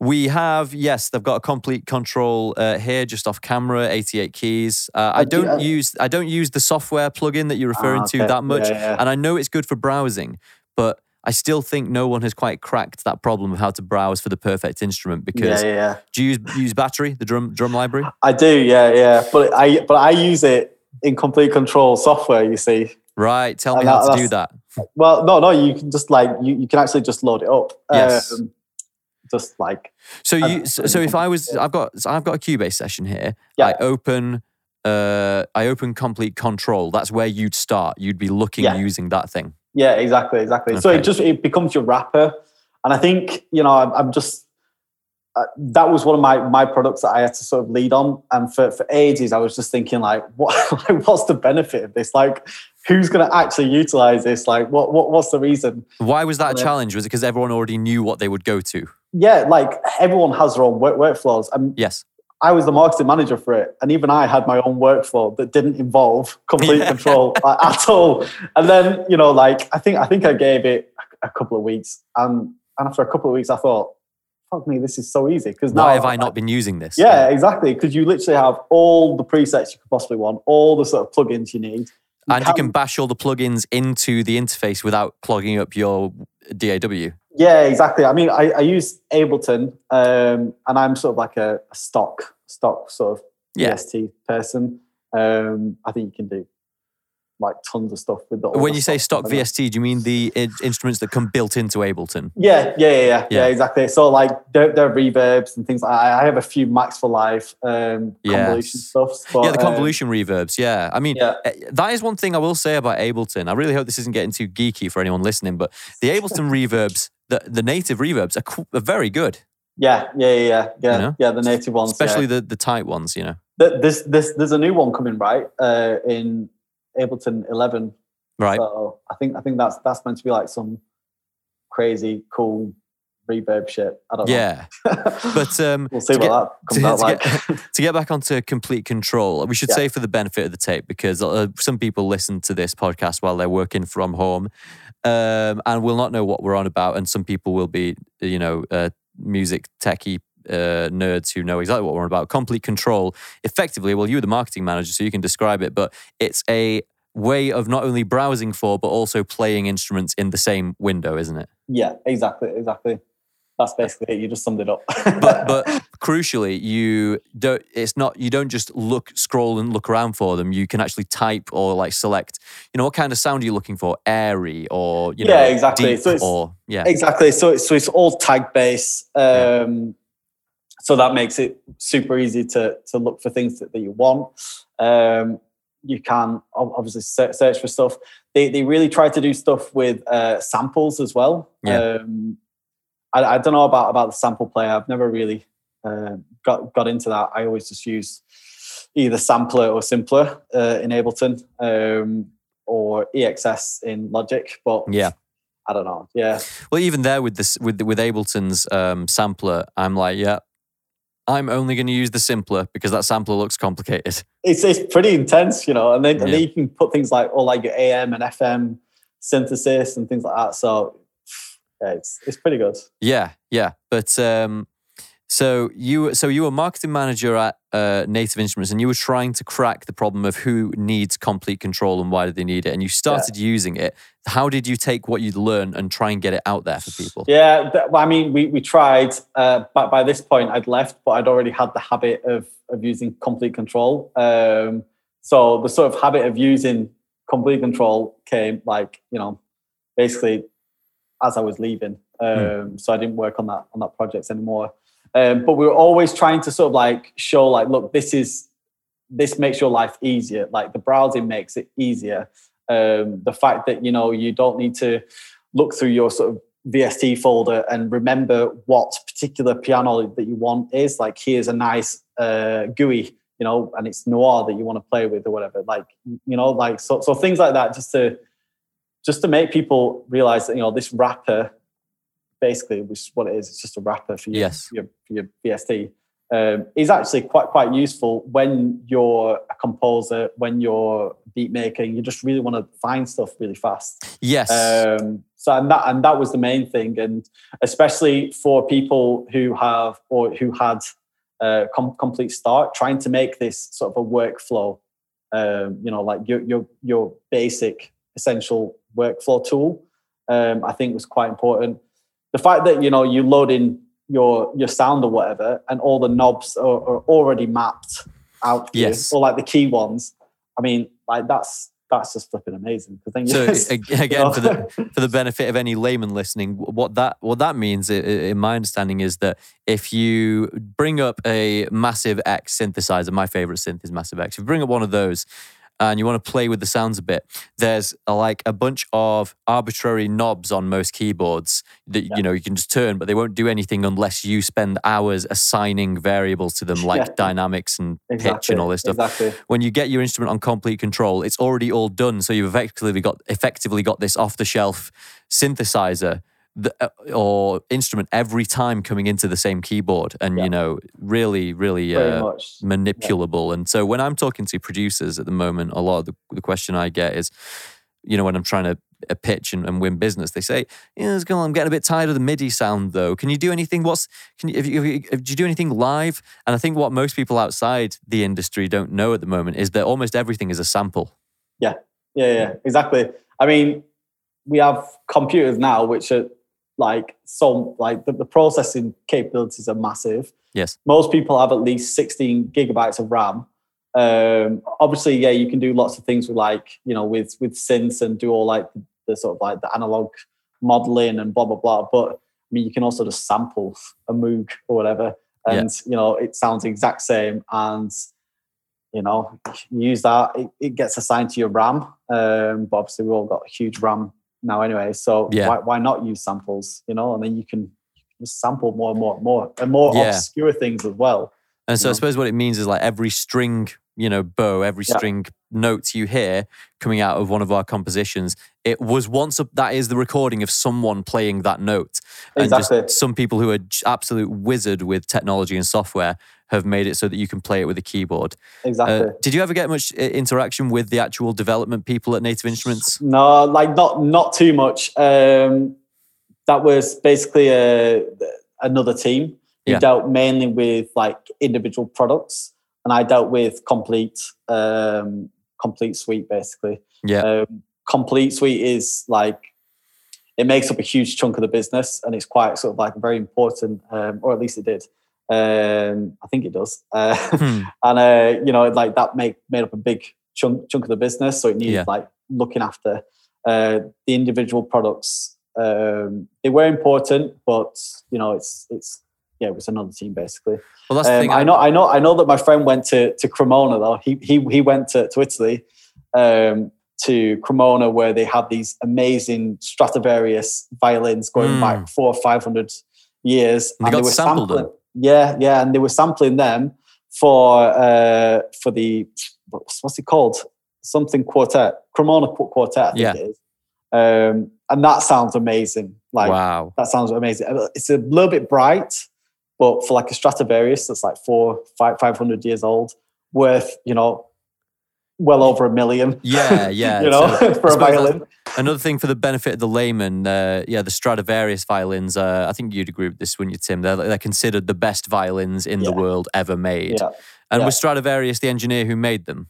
We have, yes, they've got a Komplete Kontrol uh, here, just off camera, 88 keys. Uh, I don't use I don't use the software plugin that you're referring ah, okay. to that much, yeah, yeah. and I know it's good for browsing, but I still think no one has quite cracked that problem of how to browse for the perfect instrument. Because yeah, yeah. do you use, use Battery, the drum drum library? I do, yeah, yeah. But I but I use it in Komplete Kontrol software. You see, right? Tell me and how that, to do that. Well, no, no. You can just like you, you can actually just load it up. Yes. Um, just like so you so, so if i was i've got i've got a cubase session here yeah. i open uh i open Komplete Kontrol that's where you'd start you'd be looking yeah. using that thing yeah exactly exactly okay. so it just it becomes your wrapper and i think you know i'm, I'm just uh, that was one of my my products that I had to sort of lead on, and for for ages I was just thinking like, what like, what's the benefit of this? Like, who's going to actually utilize this? Like, what what what's the reason? Why was that a challenge? Was it because everyone already knew what they would go to? yeah, like everyone has their own work workflows. And yes. I was the marketing manager for it, and even I had my own workflow that didn't involve complete control like, at all. And then, you know, like I think I think I gave it a couple of weeks, and and after a couple of weeks, I thought, "Fuck me, this is so easy." Because now why have I not been using this? Yeah, yeah. exactly. Because you literally have all the presets you could possibly want, all the sort of plugins you need, you and can, you can bash all the plugins into the interface without clogging up your DAW. Yeah, exactly. I mean, I, I use Ableton, um, and I'm sort of like a, a stock, stock sort of yeah. Person. Um, I think you can do like tons of stuff with the. When you say stock VST, do you mean the instruments that come built into Ableton? Yeah, yeah, yeah, yeah, yeah exactly. So like they're, they're, reverbs and things. Like I have a few Max for Live um, convolution yes. stuff. But, yeah, the um, convolution reverbs. Yeah, I mean. Eh, that is one thing I will say about Ableton. I really hope this isn't getting too geeky for anyone listening, but the Ableton reverbs the, the native reverbs are, very good. Yeah, yeah, yeah, yeah, yeah. The native ones, especially the the tight ones. You know, this this there's a new one coming right uh, in Ableton 11. Right. So I think I think that's that's meant to be like some crazy cool reverb shit. I don't know. Yeah, but um, we'll see to what get- that comes to, out to like. get, to get back onto Komplete Kontrol, we should Yeah. say for the benefit of the tape, because uh, some people listen to this podcast while they're working from home um, and will not know what we're on about. And some people will be, you know, uh, music techie uh, nerds who know exactly what we're about. Komplete Kontrol, effectively, well, you're the marketing manager, so you can describe it, but it's a way of not only browsing for, but also playing instruments in the same window, isn't it? yeah, exactly, exactly. That's basically it. You just summed it up. but but crucially you don't it's not you don't just look scroll and look around for them you can actually type or like select you know what kind of sound are you looking for airy or you know Yeah, exactly. So it's- or yeah exactly. So it's so it's all tag based. Um, So that makes it super easy to to look for things that, that you want. Um, you can obviously search for stuff. They they really try to do stuff with uh, samples as well. Yeah. Um, I, I don't know about about the sample player. I've never really uh, got got into that. I always just use either sampler or simpler uh, in Ableton um, or EXS in Logic. But yeah I don't know. Yeah, well even there with this with with ableton's um, sampler i'm like yeah i'm only going to use the simpler because that sampler looks complicated it's it's pretty intense, you know. And then, and then you can put things like all like your AM and FM synthesis and things like that. So yeah, it's it's pretty good. Yeah, yeah. But um, so you so you were marketing manager at uh, Native Instruments, and you were trying to crack the problem of who needs Komplete Kontrol and why do they need it, and you started using it. How did you take what you'd learned and try and get it out there for people? Yeah, th- I mean, we we tried, uh, but by this point I'd left, but I'd already had the habit of of using Komplete Kontrol. Um, so the sort of habit of using Komplete Kontrol came like you know, basically as I was leaving. Um, So I didn't work on that on that project anymore. Um, but we were always trying to sort of like show like, look, this is this makes your life easier. Like the browsing makes it easier. Um, the fact that you know you don't need to look through your sort of VST folder and remember what particular piano that you want is. Like here's a nice uh, GUI, you know, and it's noir that you want to play with or whatever. Like you know, like so so things like that, just to just to make people realize that you know this wrapper, basically, which is what it is, it's just a wrapper for your Yes. your, for your VST. Um, is actually quite quite useful when you're a composer, when you're beat making. You just really want to find stuff really fast. Yes. Um, so and that and that was the main thing, and especially for people who have or who had uh, com- Komplete Start, trying to make this sort of a workflow. Um, you know, like your your your basic essential workflow tool. Um, I think was quite important. The fact that you know you load in your your sound or whatever, and all the knobs are, are already mapped out. for you, Yes. or like the key ones. I mean, like that's that's just flipping amazing. Because then you so just- ag- again, for the for the benefit of any layman listening, what that what that means, in my understanding, is that if you bring up a Massive X synthesizer, my favorite synth is Massive X. If you bring up one of those and you want to play with the sounds a bit, there's a, like a bunch of arbitrary knobs on most keyboards that Yeah. you know you can just turn, but they won't do anything unless you spend hours assigning variables to them, like Yeah. dynamics and pitch and all this stuff Exactly. when you get your instrument on Komplete Kontrol, it's already all done. So you've effectively got effectively got this off the shelf synthesizer th- uh, or instrument every time coming into the same keyboard, and Yeah. you know, really, really uh, manipulable. And so when I'm talking to producers at the moment, a lot of the, the question I get is, you know, when I'm trying to uh, pitch and, and win business, they say, "Yeah, it's going- I'm getting a bit tired of the MIDI sound, though. Can you do anything? What's can you, if you, if you, do you do anything live?" And I think what most people outside the industry don't know at the moment is that almost everything is a sample. Yeah. Yeah, yeah, exactly. I mean, we have computers now which are like so like the, the processing capabilities are massive. Yes. Most people have at least 16 gigabytes of RAM. Um, obviously, yeah, you can do lots of things with like, you know, with with synths and do all like the, the sort of like the analog modeling and blah blah blah. But I mean you can also just sample a Moog or whatever. Yeah. And you know, it sounds the exact same and you know, you use that, it, it gets assigned to your RAM. Um, but obviously, we've all got huge RAM now anyway. So Yeah. why, why not use samples? You know, and then you can, just sample more and more and more and more Yeah. obscure things as well. And so I suppose what it means is like every string you know bow, every Yeah. string note you hear coming out of one of our compositions, it was once a, that is the recording of someone playing that note. And Exactly. just some people who are absolute wizard with technology and software have made it so that you can play it with a keyboard. Exactly. Uh, did you ever get much uh, interaction with the actual development people at Native Instruments? No, like not not too much. Um, that was basically a, another team who Yeah. dealt mainly with like individual products, and I dealt with Komplete um, Komplete suite basically. Yeah. Um, Komplete suite is like it makes up a huge chunk of the business, and it's quite sort of like very important, um, or at least it did. Um, I think it does. Uh, Hmm. and uh, you know, like that make made up a big chunk chunk of the business, so it needed Yeah. like looking after uh, the individual products. Um, they were important, but you know, it's it's yeah, it was another team basically. Well, that's the Um, thing. I know, I know, I know that my friend went to to Cremona though. He he he went to, to Italy um, to Cremona where they had these amazing Stradivarius violins going Mm. back four or five hundred years, And they got to sample them. Yeah, yeah, and they were sampling them for uh, for the what's, it called? Something quartet, Cremona Quartet. I think Yeah. it is. Um, and that sounds amazing. Like wow. that sounds amazing. It's a little bit bright, but for like a Stradivarius that's like four, five, five hundred years old, worth you know, well over a million. Yeah, yeah. you know, So- for a violin. Another thing for the benefit of the layman, uh, yeah, the Stradivarius violins. Uh, I think you'd agree with this, wouldn't you, Tim? They're, they're considered the best violins in the world ever made. Yeah. And yeah. was Stradivarius the engineer who made them?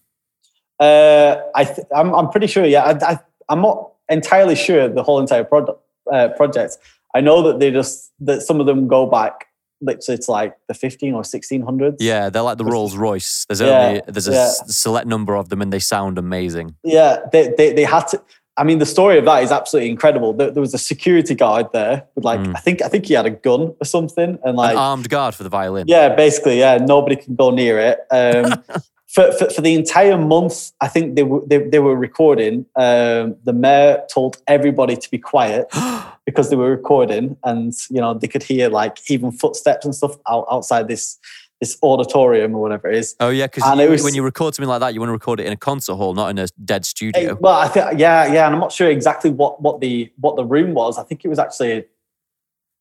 Uh, I th- I'm, I'm pretty sure. Yeah, I, I, I'm not entirely sure the whole entire product, uh, project. I know that they just that some of them go back literally to like the 15 or 1600s. Yeah, they're like the Rolls Royce. There's Yeah, only there's a yeah. select number of them, and they sound amazing. Yeah, they, they, they had to. I mean, the story of that is absolutely incredible. There, there was a security guard there with like, Mm. I think, I think he had a gun or something, and like, An armed guard for the violin. yeah, basically, yeah, nobody can go near it. Um, for, for for the entire month, I think they were they, they were recording. Um, the mayor told everybody to be quiet because they were recording, and you know they could hear like even footsteps and stuff out, outside this this auditorium or whatever it is. Oh yeah, because when you record something like that, you want to record it in a concert hall, not in a dead studio. Well, I think yeah, yeah, and I'm not sure exactly what what the what the room was. I think it was actually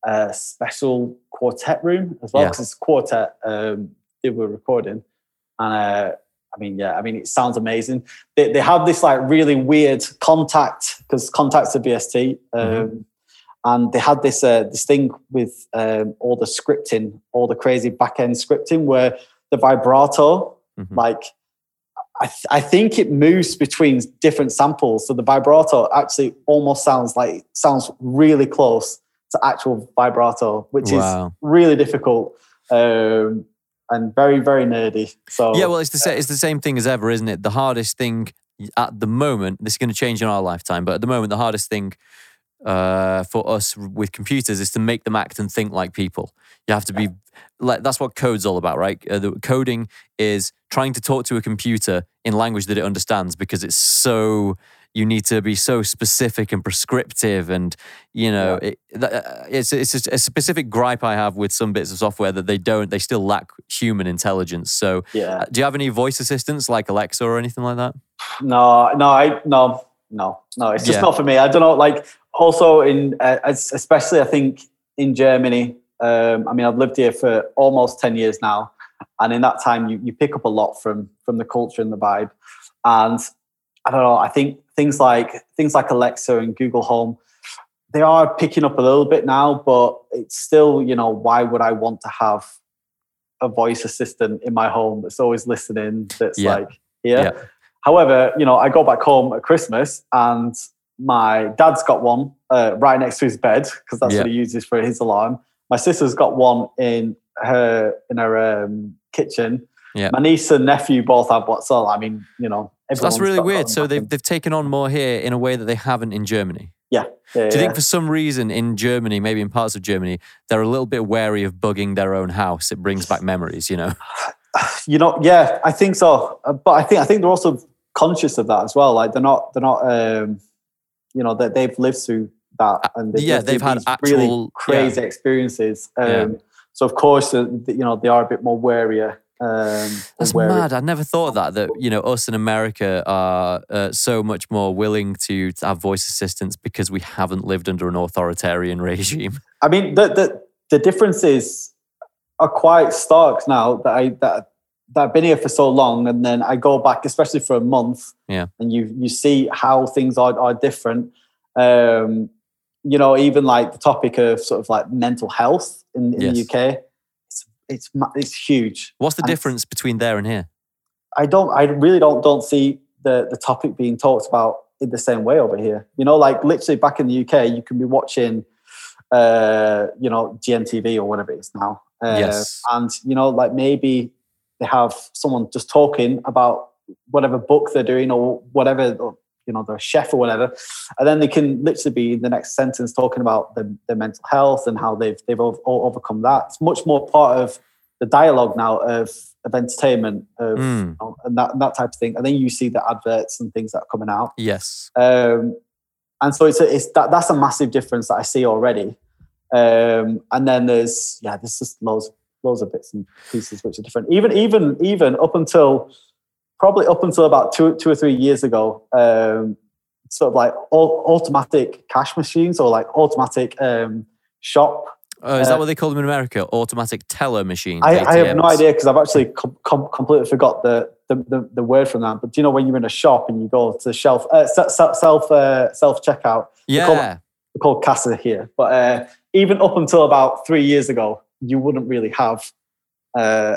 a, a special quartet room as well Yeah. because it's quartet um, they were recording, and uh, I mean, yeah, I mean, it sounds amazing. They they have this like really weird Kontakt because Kontakt's a VST. Um, Mhm. And they had this uh, this thing with um, all the scripting, all the crazy back end scripting, where the vibrato Mhm. like I, th- I think it moves between different samples so the vibrato actually almost sounds like sounds really close to actual vibrato which Wow. is really difficult um, and very very nerdy so Yeah, well, it's the sa- it's the same thing as ever, isn't it? The hardest thing at the moment, this is going to change in our lifetime, but at the moment, the hardest thing uh, for us with computers is to make them act and think like people. You have to be like that's what code's all about, right? Uh, the coding is trying to talk to a computer in language that it understands because it's so you need to be so specific and prescriptive and you know it, uh, it's it's a, a specific gripe I have with some bits of software that they don't they still lack human intelligence. So yeah uh, do you have any voice assistants like Alexa or anything like that? no no i no no no it's just Yeah. not for me i don't know like also in uh, especially i think in germany um, i mean i've lived here for almost 10 years now and in that time you, you pick up a lot from from the culture and the vibe and i don't know i think things like things like alexa and google home they are picking up a little bit now but it's still you know why would i want to have a voice assistant in my home that's always listening that's Yeah. like here Yeah. However, you know, I go back home at Christmas and my dad's got one uh, right next to his bed because that's Yeah. what he uses for his alarm. My sister's got one in her in her um, kitchen. Yeah. My niece and nephew both have one. So I mean, you know, So that's really weird. So they've they've taken on more here in a way that they haven't in Germany. yeah, yeah, Do you think for some reason in Germany, maybe in parts of Germany, they're a little bit wary of bugging their own house? It brings back memories, you know. you know, yeah, I think so. Uh, But I think I think they're also conscious of that as well. Like they're not they're not um, you know that they've lived through that and Uh, yeah, they've had actual- really crazy experiences. Um, Yeah. So of course, uh, you know they are a bit more warier Um, That's it- mad. I never thought that. That you know, us in America are uh, so much more willing to, to have voice assistants because we haven't lived under an authoritarian regime. I mean, the the the differences are quite stark now that I that that I've been here for so long, and then I go back, especially for a month, Yeah. and you you see how things are are different. Um, you know, even like the topic of sort of like mental health in, in Yes. the UK, it's it's it's huge. What's the And- difference between there and here? I don't, I really don't don't see the the topic being talked about in the same way over here. You know, like literally back in the UK, you can be watching, uh, you know, GMTV or whatever it is now. Uh, Yes. And you know, like maybe they have someone just talking about whatever book they're doing or whatever, or, you know, they're a chef or whatever, and then they can literally be in the next sentence talking about the, their mental health and how they've they've ov- overcome that. It's much more part of the dialogue now of of entertainment of Mm. you know, and that and that type of thing. And then you see the adverts and things that are coming out. Yes. Um, and so it's a, it's that that's a massive difference that I see already. Um, and then there's yeah, there's just loads loads of bits and pieces which are different. Even even even up until probably up until about two two or three years ago, um, sort of like au- automatic cash machines or like automatic um, shop Oh, is Uh, that what they call them in America? Automatic teller machines. I, I have no idea because I've actually com- com- completely forgot the, the, the, the word from that. But do you know when you're in a shop and you go to the shelf, uh, se- se- self uh, self checkout? Yeah. They're called Casa here. But uh, even up until about three years ago, you wouldn't really have uh,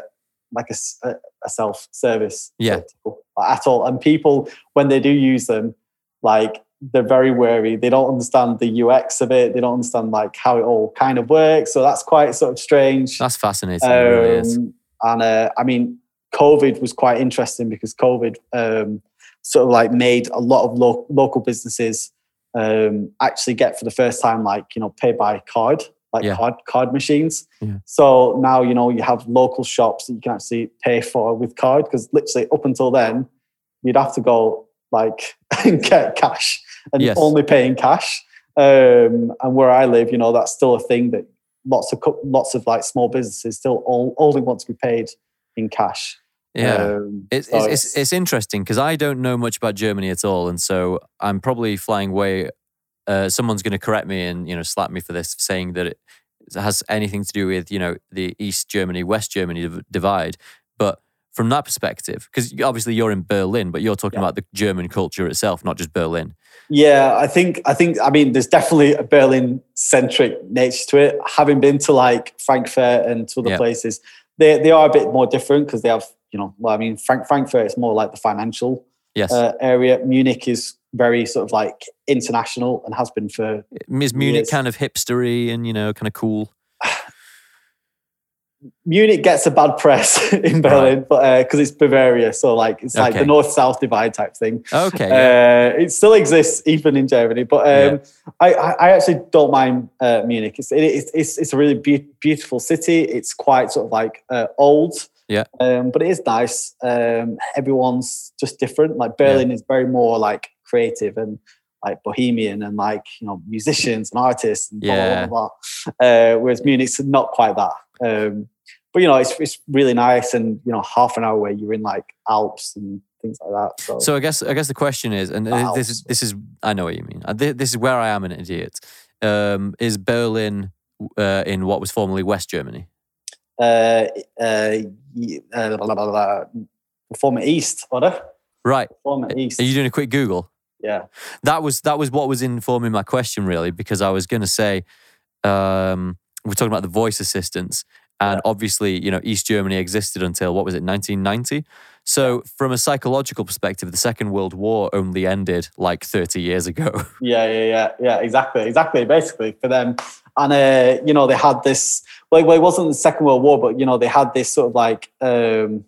like a self service Yeah. at all. And people, when they do use them, like they're very wary. They don't understand the UX of it. They don't understand like how it all kind of works. So that's quite sort of strange. That's fascinating. it really. Um, and uh, I mean, COVID was quite interesting because COVID um, sort of like made a lot of lo- local businesses um, actually get for the first time like you know pay by card, like Yeah. card card machines. Yeah. So now you know you have local shops that you can actually pay for with card because literally up until then you'd have to go like and get cash and Yes. only pay in cash. Um, and where I live, you know, that's still a thing that lots of lots of like small businesses still all, only want to be paid in cash. Yeah. Um, It's, so it's, it's, it's interesting because I don't know much about Germany at all. And so I'm probably flying way. Uh, someone's going to correct me and, you know, slap me for this, saying that it has anything to do with, you know, the East Germany, West Germany divide. But from that perspective, because obviously you're in Berlin, but you're talking Yeah. about the German culture itself, not just Berlin. Yeah, I think I think I mean there's definitely a Berlin centric nature to it. Having been to like Frankfurt and to other Yeah. places, they they are a bit more different because they have you know well I mean Frank, Frankfurt is more like the financial Yes. uh, area. Munich is very sort of like international and has been for Is Munich yes. kind of hipstery and, you know, kind of cool? Munich gets a bad press in Berlin, but because it's Bavaria, so like it's like the north south divide type thing. Okay. yeah. Uh, it still exists even in Germany, but um, I, I I actually don't mind uh, Munich. It's, it, it's it's it's a really be- beautiful city. It's quite sort of like uh, old, Yeah. um, but it is nice. Um, everyone's just different. Like Berlin is very more like creative and like bohemian and like you know musicians and artists and blah Yeah. blah blah. blah. Uh, whereas Munich's not quite that. Um, but you know, it's it's really nice, and you know, half an hour where you're in like Alps and things like that. So, So I guess I guess the question is, and this is this is I know what you mean. Uh, This is where I am an idiot. Um, is Berlin uh, in what was formerly West Germany? uh, uh, uh, blah, blah, blah, blah, former East, oder? Right. Former East. Are you doing a quick Google? Yeah. That was that was what was informing my question really, because I was going to say um, we're talking about the voice assistants, and Yeah. obviously you know East Germany existed until what was it 1990. So from a psychological perspective, the Second World War only ended like 30 years ago. Yeah, yeah, yeah, yeah, exactly, exactly. Basically, for them, and uh, you know, they had this. Well, well, it wasn't the Second World War, but you know, they had this sort of like um,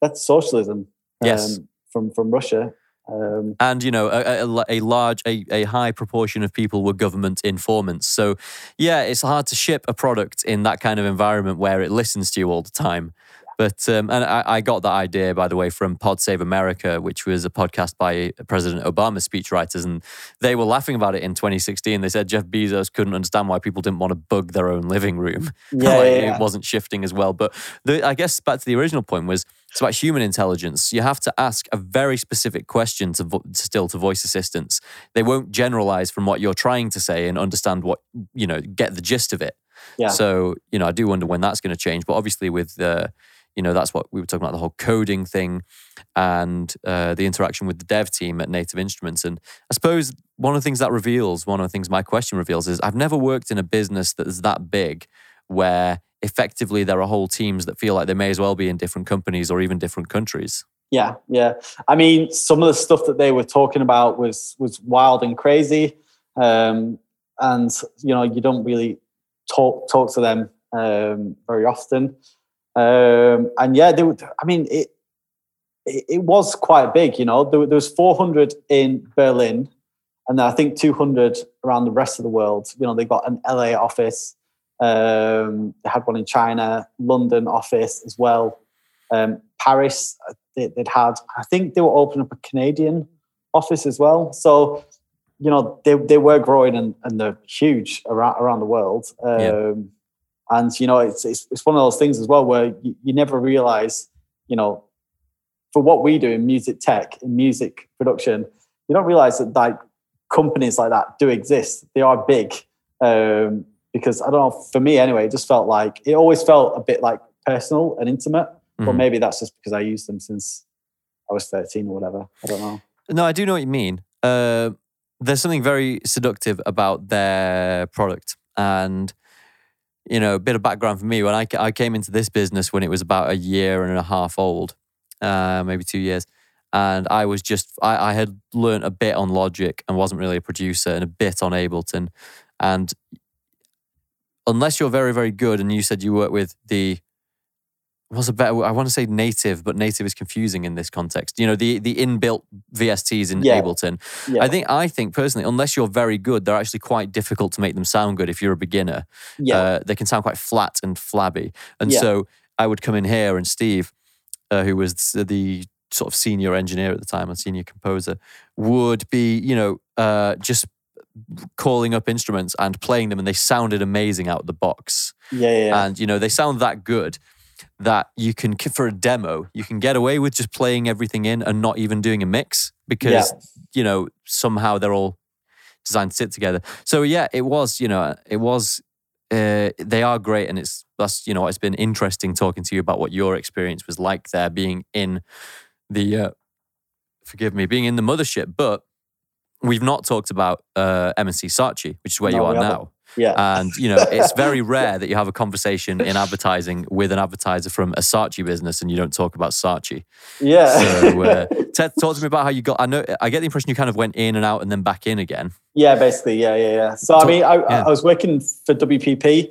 that's socialism. Um, Yes. from from Russia. Um, and you know a, a, a large a, a high proportion of people were government informants so yeah it's hard to ship a product in that kind of environment where it listens to you all the time But um, and I, I, got that idea, by the way, from Pod Save America, which was a podcast by President Obama's speechwriters, and they were laughing about it in 2016. They said Jeff Bezos couldn't understand why people didn't want to bug their own living room. Yeah, like yeah, yeah. it wasn't shifting as well. But the, I guess back to the original point was it's about human intelligence. You have to ask a very specific question to, vo- still to voice assistants. They won't generalize from what you're trying to say and understand what you know, get the gist of it. Yeah. So you know, I do wonder when that's going to change. But obviously, with the you know that's what we were talking about the whole coding thing and uh, the interaction with the dev team at native instruments and i suppose one of the things that reveals one of the things my question reveals is i've never worked in a business that is that big where effectively there are whole teams that feel like they may as well be in different companies or even different countries yeah yeah i mean some of the stuff that they were talking about was was wild and crazy um, and you know you don't really talk talk to them um, very often um, and yeah, they would. I mean, it, it, was quite big. You know, there, there was 400 in Berlin, and then I think 200 around the rest of the world. You know, they got an LA office. Um, they had one in China, London office as well. Um, Paris, uh, they, would had. I think they were opening up a Canadian office as well. So, you know, they they were growing and, and they're huge around around the world. Um, yeah and you know, it's it's, it's one of those things as well where you, you never realize, you know, for what we do in music tech, in music production, you don't realize that like companies like that do exist. They are big. Um, because I don't know, for me anyway, it just felt like it always felt a bit like personal and intimate. Mm-hmm. But maybe that's just because I used them since I was 13 or whatever. I don't know. No, I do know what you mean. Uh, there's something very seductive about their product. And you know, a bit of background for me. When I, I came into this business when it was about a year and a half old, uh, maybe two years. And I was just, I, I had learned a bit on Logic and wasn't really a producer and a bit on Ableton. And unless you're very, very good, and you said you work with the was a better I want to say native, but native is confusing in this context. You know, the the inbuilt VSTs in yeah. Ableton. Yeah. I think I think personally, unless you're very good, they're actually quite difficult to make them sound good if you're a beginner. Yeah. Uh, they can sound quite flat and flabby. And yeah. so I would come in here and Steve, uh, who was the sort of senior engineer at the time and senior composer, would be, you know, uh, just calling up instruments and playing them and they sounded amazing out of the box. Yeah, yeah. And you know, they sound that good that you can for a demo you can get away with just playing everything in and not even doing a mix because yeah. you know somehow they're all designed to sit together so yeah it was you know it was uh, they are great and it's that's you know it's been interesting talking to you about what your experience was like there being in the uh, forgive me being in the mothership but we've not talked about uh, M&C Saatchi which is where no, you are now yeah. And, you know, it's very rare that you have a conversation in advertising with an advertiser from a Saatchi business and you don't talk about Saatchi. Yeah. So, uh, Ted, talk to me about how you got, I know, I get the impression you kind of went in and out and then back in again. Yeah, basically. Yeah, yeah, yeah. So, I mean, I, yeah. I was working for WPP,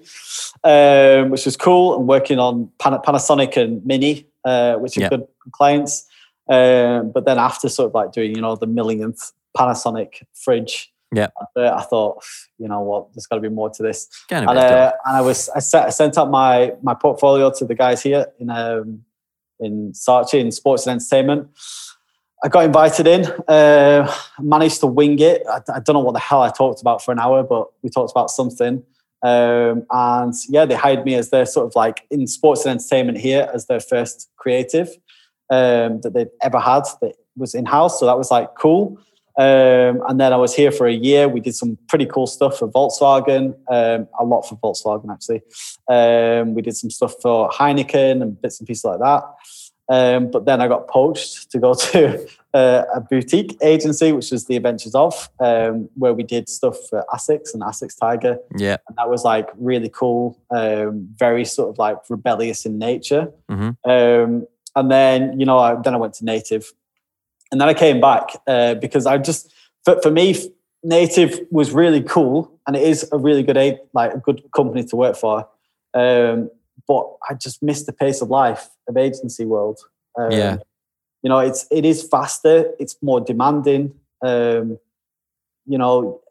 um, which was cool. and working on Pan- Panasonic and Mini, uh, which are yeah. good clients. Um, but then after sort of like doing, you know, the millionth Panasonic fridge, yeah. I thought, you know what, there's got to be more to this. And, uh, and, I was, I, set, I, sent up my my portfolio to the guys here in um, in Saatchi in sports and entertainment. I got invited in, uh, managed to wing it. I, I, don't know what the hell I talked about for an hour, but we talked about something. Um, and yeah, they hired me as their sort of like in sports and entertainment here as their first creative um, that they'd ever had that was in house. So that was like cool. Um, and then I was here for a year. We did some pretty cool stuff for Volkswagen, um, a lot for Volkswagen actually. Um, we did some stuff for Heineken and bits and pieces like that. Um, but then I got poached to go to uh, a boutique agency, which was the Adventures of, um, where we did stuff for Asics and Asics Tiger. Yeah, and that was like really cool, um, very sort of like rebellious in nature. Mm-hmm. and then you know, I, then I went to Native and then I came back uh, because I just, for, for me, Native was really cool, and it is a really good like a good company to work for. Um, but I just missed the pace of life of agency world. Um, yeah, you know, it's it is faster, it's more demanding. Um, you know,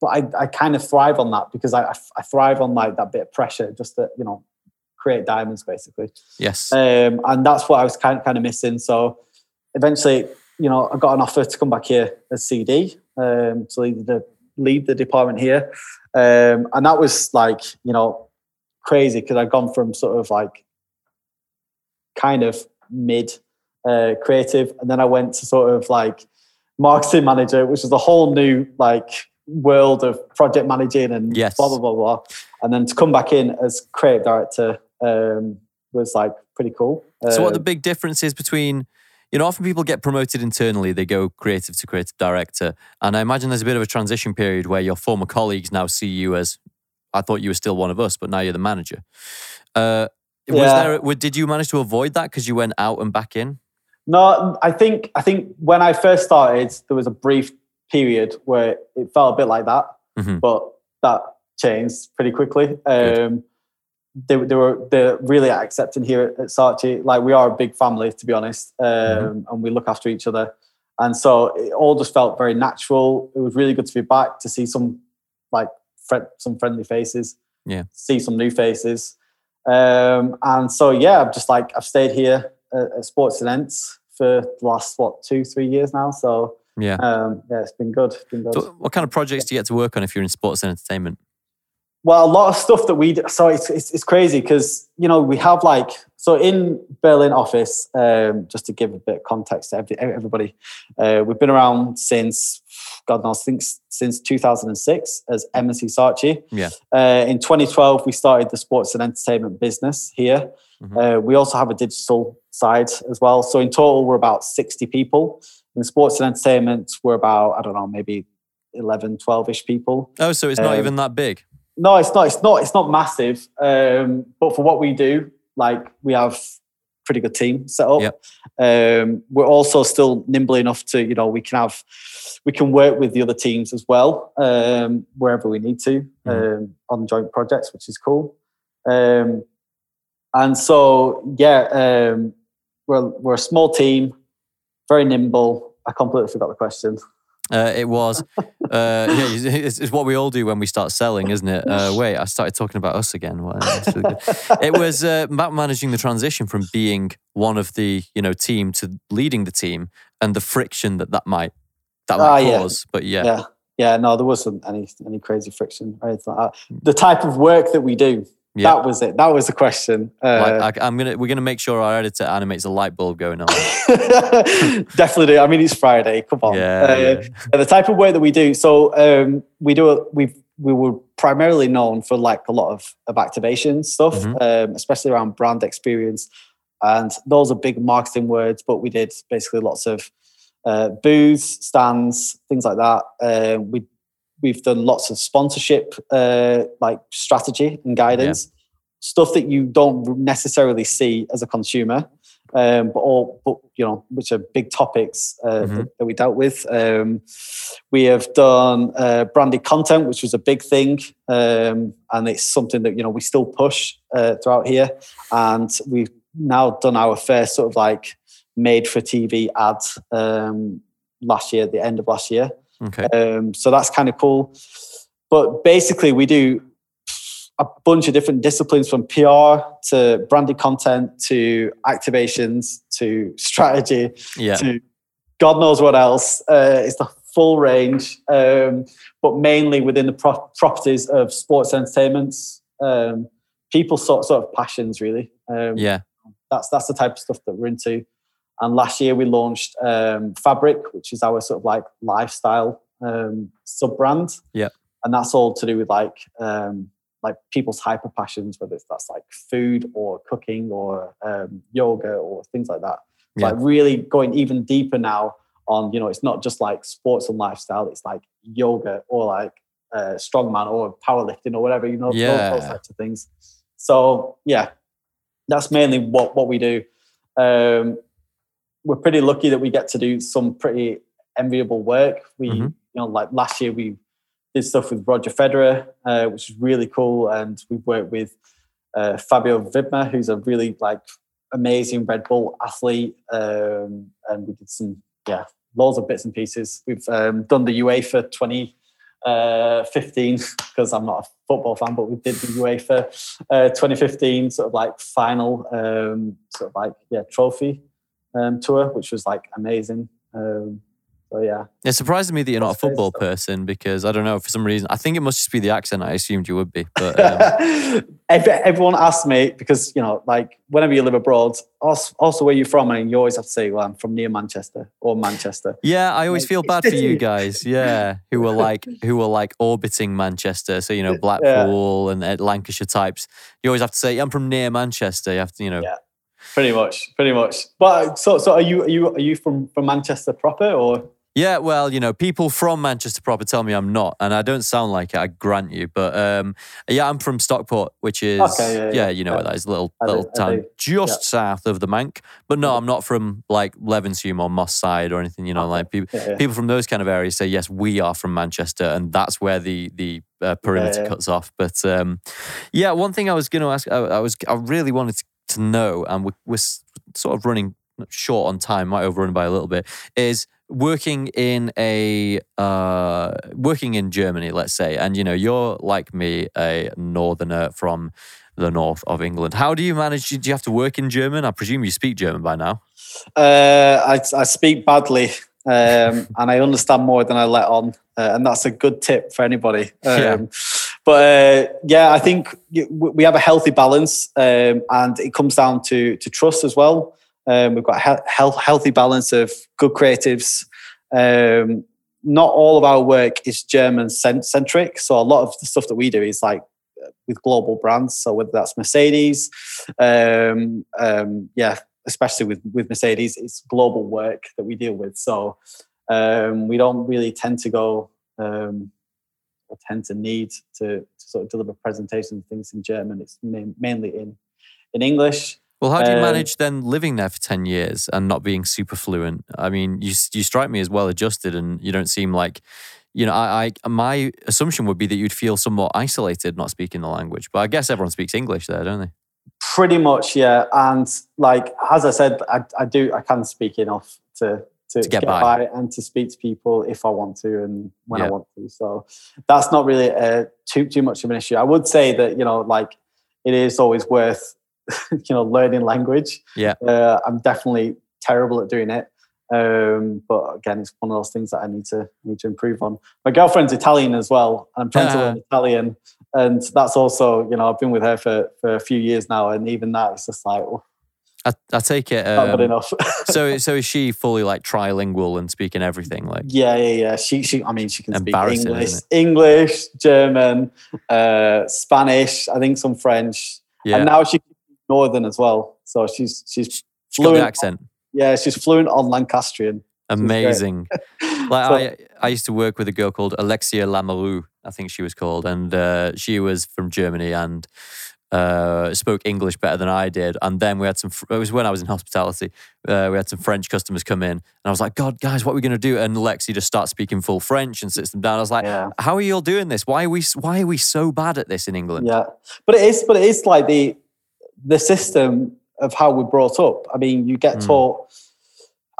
but I, I kind of thrive on that because I, I thrive on like that bit of pressure, just to you know, create diamonds basically. Yes. Um, and that's what I was kind kind of missing. So eventually, you know, I got an offer to come back here as CD um, to lead the lead the department here, um, and that was like you know crazy because I'd gone from sort of like kind of mid uh, creative, and then I went to sort of like marketing manager, which was a whole new like world of project managing and Yes. blah blah blah blah. And then to come back in as creative director um, was like pretty cool. So, what are the big differences between, you know, often people get promoted internally, they go creative to creative director. And I imagine there's a bit of a transition period where your former colleagues now see you as, I thought you were still one of us, but now you're the manager. Uh, was there, did you manage to avoid that because you went out and back in? No, I think I think when I first started, there was a brief period where it felt a bit like that, Mhm. but that changed pretty quickly. Um, they, they were they're really accepting here at, at Saatchi. Like we are a big family, to be honest, um, Mm-hmm. and we look after each other. And so it all just felt very natural. It was really good to be back to see some like fri some friendly faces. Yeah. see some new faces. Um, and so yeah, I'm just like I've stayed here at, at Sports Events for the last what two three years now. So Yeah. um, yeah, it's been good. It's been good. So what kind of projects do you get to work on if you're in sports and entertainment? Well, a lot of stuff that we do, so it's it's, it's crazy because you know we have like so in Berlin office. Um, just to give a bit of context to every, everybody, uh, we've been around since God knows, I think s- since 2006 as M&C Saatchi. Yeah. Uh, in 2012, we started the sports and entertainment business here. Mhm. Uh, we also have a digital side as well. So in total, we're about 60 people. In sports and entertainment, we're about I don't know maybe 11, 12 ish people. Oh, so it's not Um, even that big. No, it's not. It's not. It's not massive. Um, but for what we do, like we have pretty good team set up. Yep. Um, we're also still nimble enough to, you know, we can have, we can work with the other teams as well um, wherever we need to um, on joint projects, which is cool. Um, and so, yeah, um, we're we're a small team, very nimble. I completely forgot the question. Uh, it was, uh, yeah, it's, it's what we all do when we start selling, isn't it? Uh, wait, I started talking about us again. It was uh, about managing the transition from being one of the you know team to leading the team and the friction that that might that Ah, might yeah. cause. But yeah, yeah yeah no there wasn't any any crazy friction or anything like that the type of work that we do Yeah. that was it that was the question uh, like, I, I'm gonna we're gonna make sure our editor animates a light bulb going on. definitely do i mean it's friday come on Yeah, Uh, yeah. the type of work that we do so um we do a, we've we were primarily known for like a lot of, of activation stuff Mhm. um, especially around brand experience and those are big marketing words but we did basically lots of uh, booths, stands, things like that. Uh, we we've done lots of sponsorship, uh, like strategy and guidance, stuff that you don't necessarily see as a consumer, um, but all but you know which are big topics uh, Mhm. that, that we dealt with. Um, we have done uh, branded content, which was a big thing, um, and it's something that you know we still push uh, throughout here, and we've now done our first sort of like made for TV ad um, last year, at the end of last year. Okay, Um, so that's kind of cool. But basically, we do a bunch of different disciplines from PR to branded content to activations to strategy yeah, to God knows what else. Uh, it's the full range, um, but mainly within the pro- properties of sports entertainments. Um, people sort sort of passions really. Um, yeah. that's that's the type of stuff that we're into. And last year we launched um, Fabric, which is our sort of like lifestyle um, sub brand. Yeah. and that's all to do with like um, like people's hyper passions, whether it's that's like food or cooking or um, yoga or things like that. Yeah. Like really going even deeper now on you know it's not just like sports and lifestyle. It's like yoga or like uh, strongman or powerlifting or whatever you know those- those types of things. So yeah, that's mainly what what we do. Um, we're pretty lucky that we get to do some pretty enviable work. We, Mhm. you know, like last year we did stuff with Roger Federer, uh, which is really cool, and we've worked with uh, Fabio Wibmer, who's a really like amazing Red Bull athlete, um, and we did some yeah loads of bits and pieces. We've um, done the UEFA 20 uh, 15 because I'm not a football fan, but we did the UEFA uh, 2015 sort of like final um, sort of like yeah trophy um, tour, which was like amazing. Um, so yeah, It surprises me that you're not a football person because I don't know for some reason. I think it must just be the accent. I assumed you would be, but um, everyone asks me because you know, like whenever you live abroad, also, also where you're from, and you always have to say, "Well, I'm from near Manchester or Manchester." yeah, I always Like, feel bad for you guys. Yeah, who were like who were like orbiting Manchester. So you know Blackpool and uh, Lancashire types. You always have to say I'm from near Manchester. You have to, you know. Yeah. Pretty much, pretty much. But so, so are you? Are you? Are you from from Manchester proper or? Yeah, well, you know, people from Manchester proper tell me I'm not, and I don't sound like it. I grant you, but um, yeah, I'm from Stockport, which is Okay, yeah, yeah, you know yeah. where that is, a little I little I town do. just south of the Mank. But no, I'm not from like Levenshulme or Moss Side or anything. You know, like people people from those kind of areas say yes, we are from Manchester, and that's where the the uh, perimeter cuts off. But um, yeah, one thing I was going to ask, I, I was I really wanted to, to know, and we're, we're sort of running short on time, might overrun by a little bit, is working in a uh, working in Germany, let's say, and you know you're like me, a northerner from the north of England. How do you manage? Do you have to work in German? I presume you speak German by now. Uh, I, I speak badly, um, and I understand more than I let on, uh, and that's a good tip for anybody. Um, Yeah. But uh, yeah, I think we have a healthy balance, um, and it comes down to to trust as well. Um, we've got a he- healthy balance of good creatives. Um, not all of our work is German centric, so a lot of the stuff that we do is like with global brands. So whether that's Mercedes, um, um, yeah, especially with with Mercedes, it's global work that we deal with. So um, we don't really tend to go um, tend to need to, to sort of deliver presentations and things in German. It's main, mainly in in English. Well, how do you Um, manage then living there for 10 years and not being super fluent? I mean, you you strike me as well adjusted and you don't seem like, you know, I, I my assumption would be that you'd feel somewhat isolated not speaking the language. But I guess everyone speaks English there, don't they? Pretty much, yeah. And like as I said, I, I do I can speak enough to to, To get by. and to speak to people if I want to and when Yeah. I want to. So that's not really uh, too too much of an issue. I would say that you know like it is always worth you know learning language. Yeah. uh, I'm definitely terrible at doing it. Um, but again, it's one of those things that I need to need to improve on. My girlfriend's Italian as well, and I'm trying to learn Italian, and that's also you know I've been with her for for a few years now, and even that it's just like oh, I, I take it. not good Um, enough. so so is she fully like trilingual and speaking everything? Like yeah, yeah, yeah. She she I mean she can speak English, English, German, uh, Spanish. I think some French, yeah, and now she's northern as well. So she's she's she's got the fluent. accent. Yeah, she's fluent on Lancastrian. Amazing. Like So- I, I used to work with a girl called Alexia Lamoureux, I think she was called, and uh, she was from Germany and uh, spoke English better than I did. And then we had some. It was when I was in hospitality. Uh, we had some French customers come in, and I was like, "God, guys, what are we going to do?" And Alexia just starts speaking full French and sits them down. I was like, Yeah. "How are you all doing this? Why are we? Why are we so bad at this in England?" Yeah, but it is, but it is like the the system of how we're brought up. I mean, you get Mm. taught.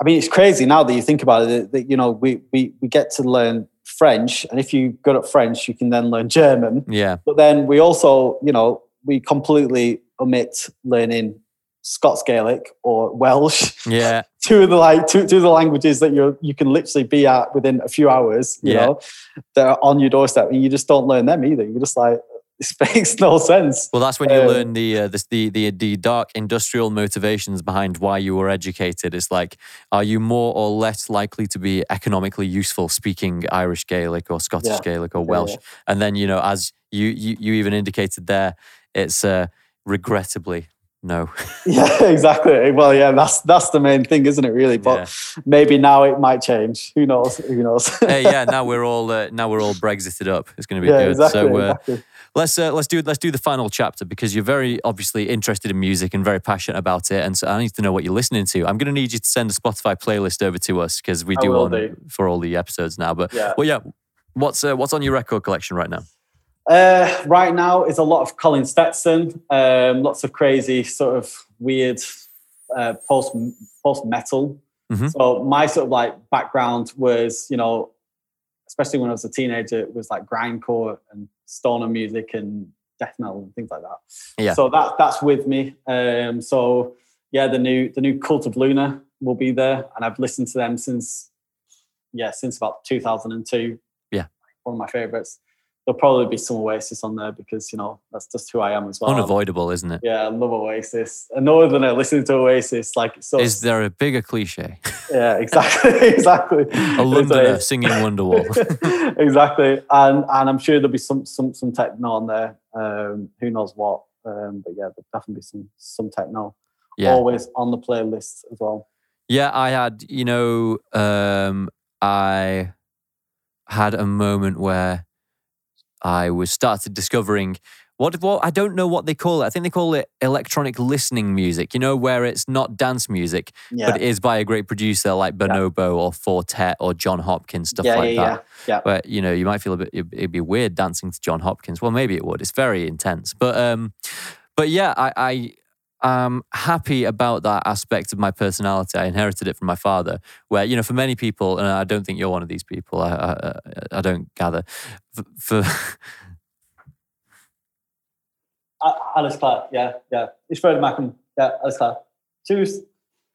I mean, it's crazy now that you think about it. That, that, you know, we we we get to learn French, and if you good at French, you can then learn German. Yeah, But then we also, you know, we completely omit learning Scots Gaelic or Welsh. yeah, Two of the like two, two of the languages that you you can literally be at within a few hours. You Yeah. know, that are on your doorstep, and you just don't learn them either. You're just like, this makes no sense. Well, that's when you Um, learn the, uh, the the the the dark industrial motivations behind why you were educated. It's like, are you more or less likely to be economically useful speaking Irish Gaelic or Scottish Yeah. Gaelic or Yeah, Welsh? yeah. And then you know, as you you, you even indicated there, it's uh, regrettably no. Yeah, exactly. Well, yeah, that's that's the main thing, isn't it? Really, but Yeah. maybe now it might change. Who knows? Who knows? hey, yeah, now we're all uh, now we're all Brexited up. It's going to be yeah, good. exactly. so uh, exactly. let's uh, let's do let's do the final chapter because you're very obviously interested in music and very passionate about it, and so I need to know what you're listening to. I'm going to need you to send a Spotify playlist over to us because we do do. for all the episodes now. But Yeah. well, yeah, what's uh, what's on your record collection right now? Uh, right now is a lot of Colin Stetson, um, lots of crazy sort of weird uh, post post metal. Mhm. So my sort of like background was, you know, especially when I was a teenager, it was like grindcore and stoner music and death metal and things like that. Yeah. So that that's with me. Um, so yeah, the new the new Cult of Luna will be there, and I've listened to them since yeah since about 2002. Yeah. one of my favorites. There'll probably be some Oasis on there because you know that's just who I am as well. Unavoidable, isn't it? Yeah, I love Oasis. And A northerner listening to Oasis, like so Is there a bigger cliche? yeah, exactly, exactly. A Londoner singing Wonderwall. exactly, and and I'm sure there'll be some some some techno on there. Um, who knows what? Um, but yeah, there'll definitely be some some techno. Yeah. Always on the playlist as well. Yeah, I had, you know, um, I had a moment where I was started discovering what what I don't know what they call it. I think they call it electronic listening music. You know, where it's not dance music, Yeah, but it is by a great producer like Bonobo or Four Tet or Jon Hopkins, stuff yeah, like yeah, that. yeah, yeah. Where you know you might feel a bit it'd, it'd be weird dancing to Jon Hopkins. Well, maybe it would. It's very intense, but um, but yeah, I. I I'm happy about that aspect of my personality. I inherited it from my father. Where you know, for many people, and I don't think you're one of these people. I I, I don't gather. For, for uh, Alice Clark. Yeah, yeah. It's Freddie Mackin. Yeah, Alice Clark. Choose.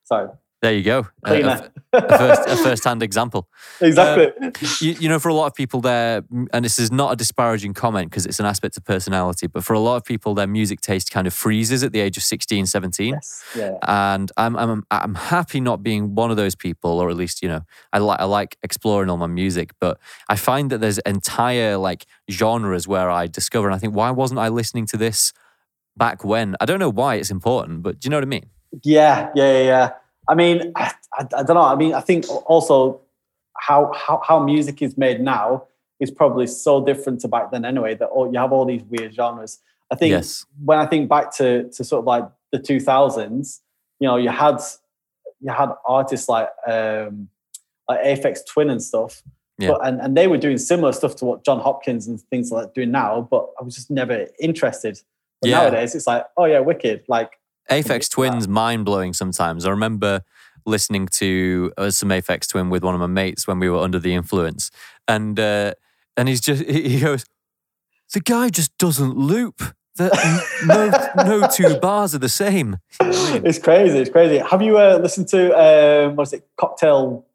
Sorry, there you go, a, cleaner. a, a first a first-hand example. exactly. Um, you, you know, for a lot of people, there, and this is not a disparaging comment because it's an aspect of personality, but for a lot of people, their music taste kind of freezes at the age of 16, 17. yes. Yeah. And I'm, I'm, I'm happy not being one of those people, or at least, you know, I like, I like exploring all my music, but I find that there's entire like genres where I discover, and I think, why wasn't I listening to this back when? I don't know why it's important, but do you know what I mean? Yeah, yeah, yeah, yeah. I mean, I, I, I don't know. I mean, I think also how, how how music is made now is probably so different to back then anyway. That all, you have all these weird genres. I think Yes. when I think back to to sort of like the two thousands, you know, you had you had artists like um like Aphex Twin and stuff. Yeah. But, and, and they were doing similar stuff to what Jon Hopkins and things like that doing now, but I was just never interested. But Yeah. nowadays it's like, oh yeah, wicked. Like Aphex Twin's mind blowing sometimes. I remember listening to uh, some Aphex Twin with one of my mates when we were under the influence, and uh, and he's just he goes, the guy just doesn't loop. The, no, no two bars are the same. You know what I mean? it's crazy. It's crazy. Have you uh, listened to um, what is it, Cocktail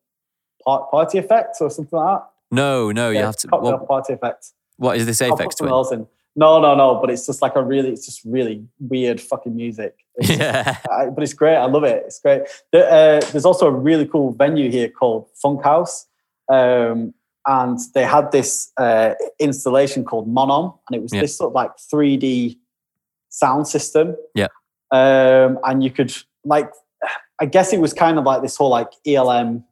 Party Effect or something like that? No, no, you have to. Cocktail What, Party Effect. what is this Aphex Twin? No, no, no. But it's just like a really, it's just really weird fucking music. It's Yeah, I- but it's great. I love it. It's great. The, uh, there's also a really cool venue here called Funkhaus. Um, and they had this uh, installation called Monom, and it was Yeah. this sort of like 3D sound system. Yeah. Um, and you could like, I guess it was kind of like this whole like ELM,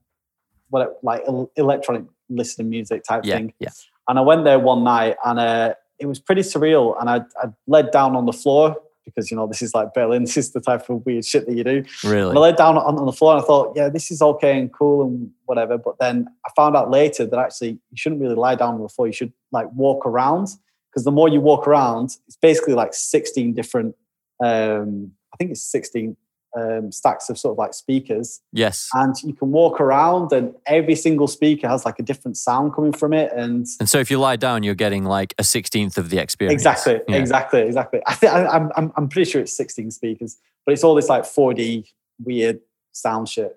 what like electronic listening music type yeah, thing. yeah. And I went there one night, and uh, it was pretty surreal. And I, I led down on the floor because you know this is like Berlin. This is the type of weird shit that you do. And I laid down on, on the floor and I thought, yeah, this is okay and cool and whatever. But then I found out later that actually you shouldn't really lie down on the floor. You should like walk around because the more you walk around, it's basically like 16 different, um, I think it's 16 um, stacks of sort of like speakers. Yes. And you can walk around and every single speaker has like a different sound coming from it. And And so if you lie down, you're getting like a sixteenth of the experience. Exactly, Yeah. exactly, exactly. I think I, I'm, I'm, I'm pretty sure it's 16 speakers, but it's all this like 4D weird sound shit,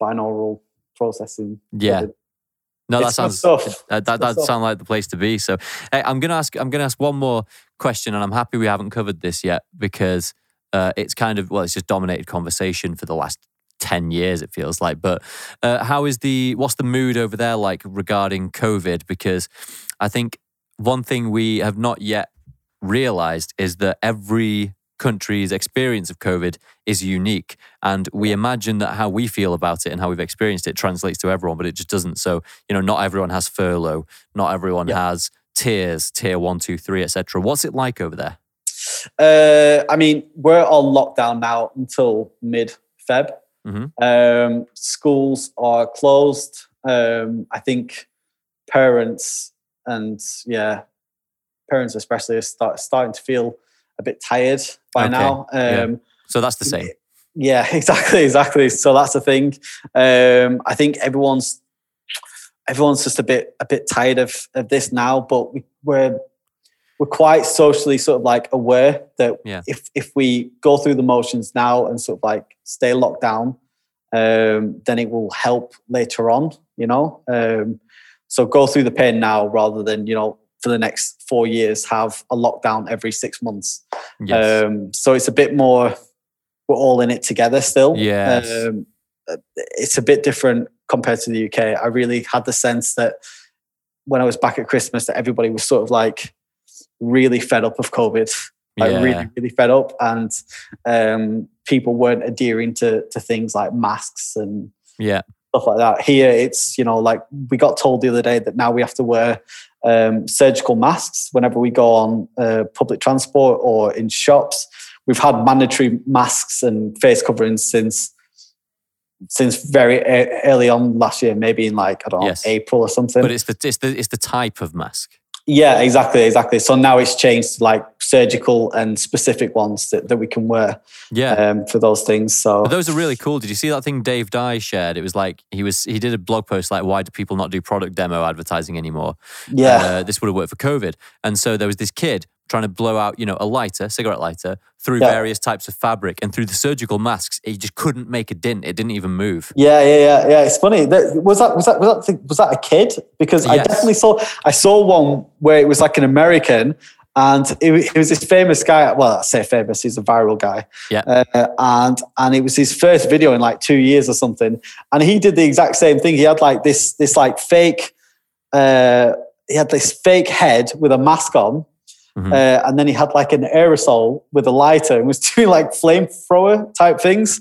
binaural processing. Yeah. No, that It's sounds stuff. that that, good that stuff. sound like the place to be. So, hey, I'm gonna ask I'm gonna ask one more question, and I'm happy we haven't covered this yet because uh, it's kind of well, it's just dominated conversation for the last ten years. It feels like. But uh, how is the what's the mood over there like regarding COVID? Because I think one thing we have not yet realized is that every country's experience of COVID is unique. And we imagine that how we feel about it and how we've experienced it translates to everyone, but it just doesn't. So, you know, not everyone has furlough, not everyone Yeah. has tiers, tier one, two, three, etc. What's it like over there? Uh, I mean, we're on lockdown now until mid Feb. Mhm. Um, schools are closed. Um, I think parents and yeah, parents especially are start, starting to feel a bit tired by Okay, now. yeah. Um, So that's the same. Yeah, exactly, exactly. So that's the thing. Um, I think everyone's everyone's just a bit a bit tired of of this now. But we, we're we're quite socially sort of like aware that Yeah. if if we go through the motions now and sort of like stay locked down, um, then it will help later on. You know, um, so go through the pain now rather than you know for the next four years have a lockdown every six months. Yes. Um, so it's a bit more, we're all in it together still. Yes. Um, it's a bit different compared to the UK. I really had the sense that when I was back at Christmas, that everybody was sort of like really fed up of COVID. Like Yeah. really, really fed up, and um, people weren't adhering to to things like masks and yeah. stuff like that. Here, it's you know like we got told the other day that now we have to wear um, surgical masks whenever we go on uh, public transport or in shops. We've had mandatory masks and face coverings since since very early on last year, maybe in like I don't know Yes. April or something. But it's the it's the it's the type of mask. Yeah, exactly, exactly. So now it's changed to like surgical and specific ones that, that we can wear Yeah. um, for those things. So But those are really cool. Did you see that thing Dave Dye shared? It was like he was he did a blog post like why do people not do product demo advertising anymore? yeah, Uh, this would have worked for COVID. And so there was this kid trying to blow out, you know, a lighter, cigarette lighter, through Yeah. various types of fabric and through the surgical masks, he just couldn't make a dent. It didn't even move. Yeah, yeah, yeah, yeah. It's funny. That, was that was that was that was that a kid? Because I definitely saw I saw one where it was like an American, and it, it was this famous guy. Well, I say famous. He's a viral guy. Yeah. Uh, and and it was his first video in like two years or something. And he did the exact same thing. He had like this this like fake. Uh, he had this fake head with a mask on. Mhm. Uh, and then he had like an aerosol with a lighter and was doing like flamethrower type things.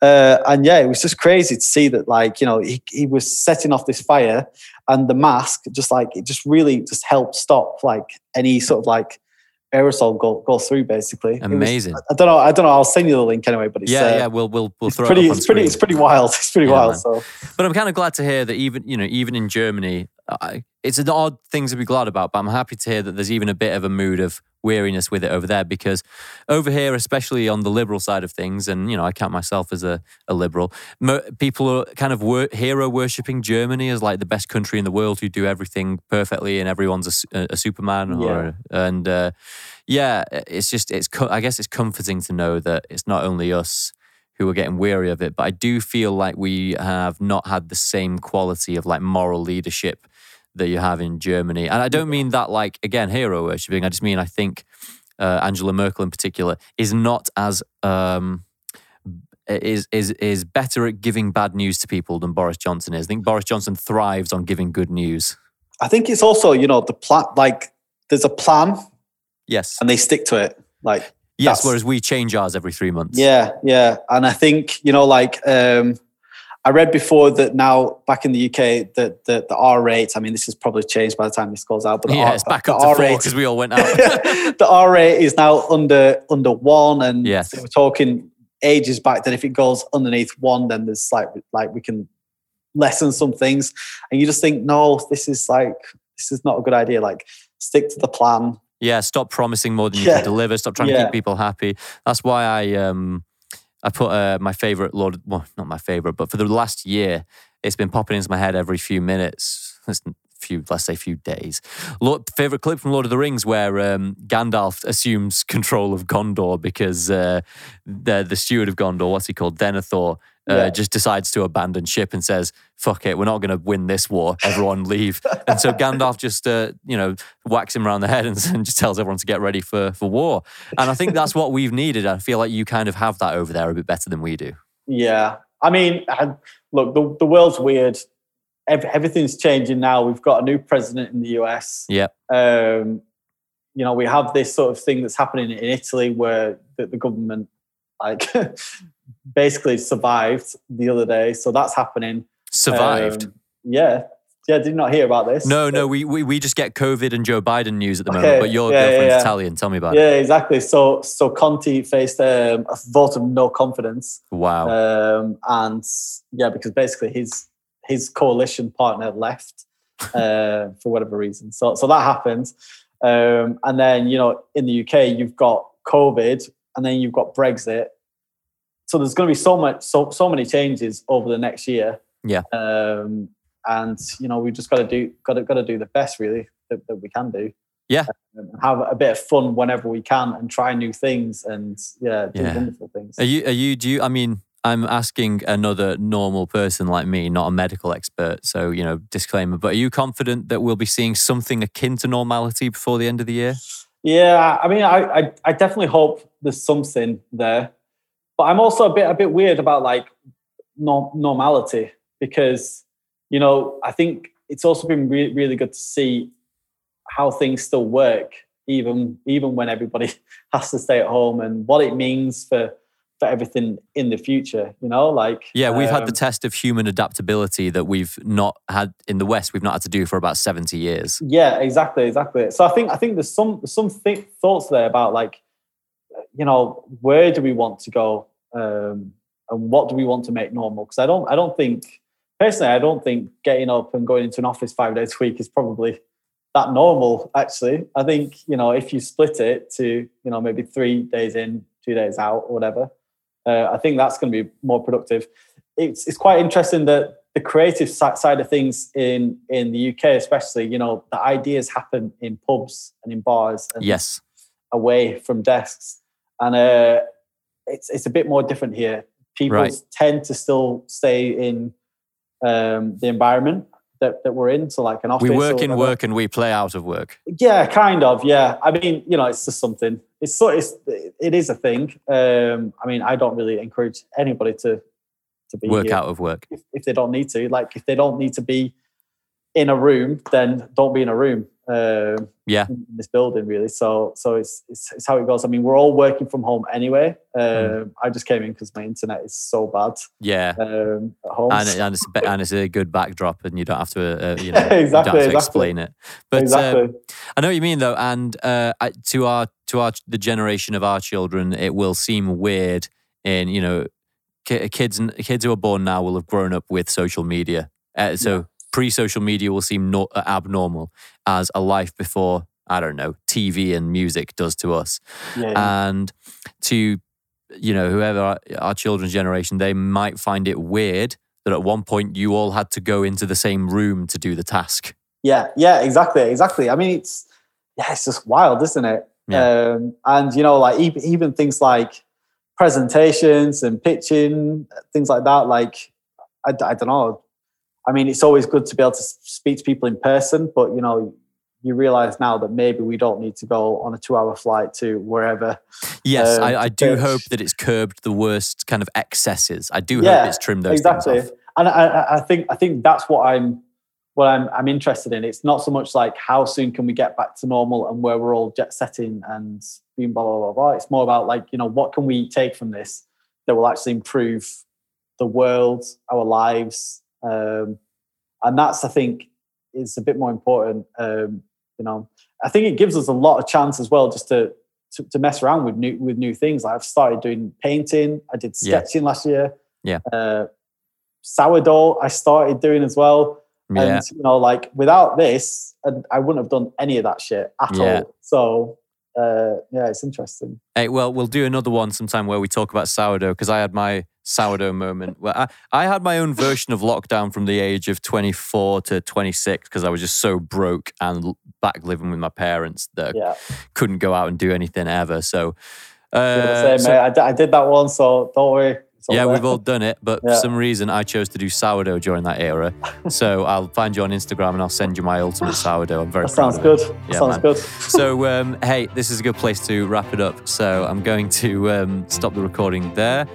Uh, and yeah, it was just crazy to see that, like, you know, he, he was setting off this fire and the mask just like, it just really just helped stop like any sort of like aerosol go, go through basically. It was- Amazing. I don't know. I don't know. I'll send you the link anyway, but it's, yeah, uh, yeah, we'll we'll we'll throw pretty, it up it's pretty, screen. it's pretty wild. It's pretty Yeah, wild. man. So But I'm kind of glad to hear that even you know even in Germany, I, it's an odd thing to be glad about. But I'm happy to hear that there's even a bit of a mood of weariness with it over there because over here, especially on the liberal side of things, and you know I count myself as a, a liberal, mo- people are kind of wor- hero worshipping Germany as like the best country in the world who do everything perfectly and everyone's a, a, Superman. Or, and uh, yeah, it's just it's co- I guess it's comforting to know that it's not only us who are getting weary of it. But I do feel like we have not had the same quality of like moral leadership that you have in Germany. And I don't mean that like again hero worshipping. I just mean I think uh, Angela Merkel in particular is not as um, is is is better at giving bad news to people than Boris Johnson is. I think Boris Johnson thrives on giving good news. I think it's also, you know, the plan, like, there's a plan Yes. and they stick to it. Like, Yes, whereas we change ours every three months. Yeah, yeah. And I think, you know, like um I read before that now back in the UK that the, the R rate, I mean, this has probably changed by the time this goes out, but the Yeah, R, it's back up to R rate, because we all went out. the R rate is now under under one, and Yes. they were talking ages back that if it goes underneath one, then there's like like we can lessen some things, and you just think, no, this is like this is not a good idea. Like stick to the plan. Yeah, stop promising more than you Yeah. can deliver. Stop trying to keep people happy. That's why I um I put uh, my favorite Lord, well, not my favorite, but for the last year, it's been popping into my head every few minutes. It's few, let's say, few days. Lord, favorite clip from Lord of the Rings where um, Gandalf assumes control of Gondor because uh, the the steward of Gondor, what's he called, Denethor. Uh, Yeah. Just decides to abandon ship and says, "Fuck it, we're not going to win this war. Everyone leave." and so Gandalf just, uh, you know, whacks him around the head and, and just tells everyone to get ready for for war. And I think that's what we've needed. I feel like you kind of have that over there a bit better than we do. Yeah, I mean, I- look, the the world's weird. Ev- everything's changing now. We've got a new president in the US. Yeah. Um, you know, we have this sort of thing that's happening in Italy where the, the government, like, basically survived the other day. So that's happening. Survived. Um, yeah. Yeah. Did you not hear about this? no, no, we, we we just get COVID and Joe Biden news at the Okay, moment. But your yeah, yeah, girlfriend's yeah. Italian. Tell me about it. Yeah, exactly. So, so Conte faced um, a vote of no confidence. Wow. um, and yeah, because basically his his coalition partner left uh, for whatever reason. So so that happened, um, and then you know in the UK you've got COVID, and then you've got Brexit. So there's going to be so much so so many changes over the next year. Yeah. Um, and you know we've just got to do got to got to do the best really that, that we can do. Yeah, and have a bit of fun whenever we can, and try new things, and yeah, do Yeah. wonderful things. Are you? Are you? Do you? I mean, I'm asking another normal person like me, not a medical expert. So you know, disclaimer. But are you confident that we'll be seeing something akin to normality before the end of the year? Yeah, I mean, I, I I definitely hope there's something there, but I'm also a bit a bit weird about like norm, normality because you know I think it's also been re- really good to see how things still work even even when everybody has to stay at home and what it means for for everything in the future. You know, like Yeah, we've had the um, test of human adaptability that we've not had in the West. We've not had to do for about seventy years. Yeah, exactly, exactly. So I think I think there's some some th- thoughts there about like, you know, where do we want to go, um, and what do we want to make normal? Because I don't I don't think personally I don't think getting up and going into an office five days a week is probably that normal. Actually, I think you know if you split it to you know maybe three days in, two days out, or whatever, uh, I think that's going to be more productive. It's it's quite interesting that the creative side of things in in the UK, especially, you know, the ideas happen in pubs and in bars and Yes. away from desks, and uh, it's it's a bit more different here. People Right. tend to still stay in um, the environment that, that we're in, so like an office. We or work in work and we play out of work. Yeah, kind of. Yeah, I mean, you know, it's just something. It's so it's it is a thing. Um, I mean, I don't really encourage anybody to to be Work here out of work. if, if they don't need to. Like if they don't need to be in a room, then don't be in a room. Um, Yeah. in this building really. So so it's, it's it's how it goes. I mean, we're all working from home anyway. Hmm. Um, I just came in because my internet is so bad Yeah. um, at home. And, and, it's and it's a good backdrop, and you don't have to, uh, you know, Exactly, you don't have to exactly. explain it. But exactly. um, I know what you mean, though, and uh, to our to our the generation of our children, it will seem weird. In you know, ki- kids kids who are born now will have grown up with social media, uh, so pre-social media will seem no, uh, abnormal as a life before. I don't know, TV and music does to us, yeah. and to you know whoever our, our children's generation, they might find it weird that at one point you all had to go into the same room to do the task. Yeah, yeah, exactly, exactly. I mean, it's yeah, it's just wild, isn't it? Yeah. Um, and you know, like even, even things like presentations and pitching, things like that. Like, I, I don't know. I mean, it's always good to be able to speak to people in person, but you know, you realize now that maybe we don't need to go on a two-hour flight to wherever. Yes, um, I, I do hope that it's curbed the worst kind of excesses. I do Yeah, hope it's trimmed those exactly. things off. And I, I- I think I think that's what I'm what I'm I'm interested in. It's not so much like how soon can we get back to normal and where we're all jet setting and being blah blah blah blah. It's more about like you know what can we take from this that will actually improve the world, our lives, um, and that's I think is a bit more important. Um, you know, I think it gives us a lot of chance as well just to to, to mess around with new with new things. Like I've started doing painting. I did Yeah. sketching last year. Yeah. Uh, sourdough I started doing as well. Yeah, And you know, like without this, I, I wouldn't have done any of that shit at Yeah. all. So uh, yeah, it's interesting. Hey, well, we'll do another one sometime where we talk about sourdough because I had my sourdough moment. Well, I, I had my own version of lockdown from the age of 24 to 26 because I was just so broke and back living with my parents that Yeah, couldn't go out and do anything ever. So, uh, Same, so- mate. I, I did that one, so don't worry. Yeah, there. we've all done it, but for some reason I chose to do sourdough during that era. so I'll find you on Instagram and I'll send you my ultimate sourdough. I'm very That proud sounds of good. Yeah, sounds man. good. So, um, hey, this is a good place to wrap it up. So I'm going to um, stop the recording there.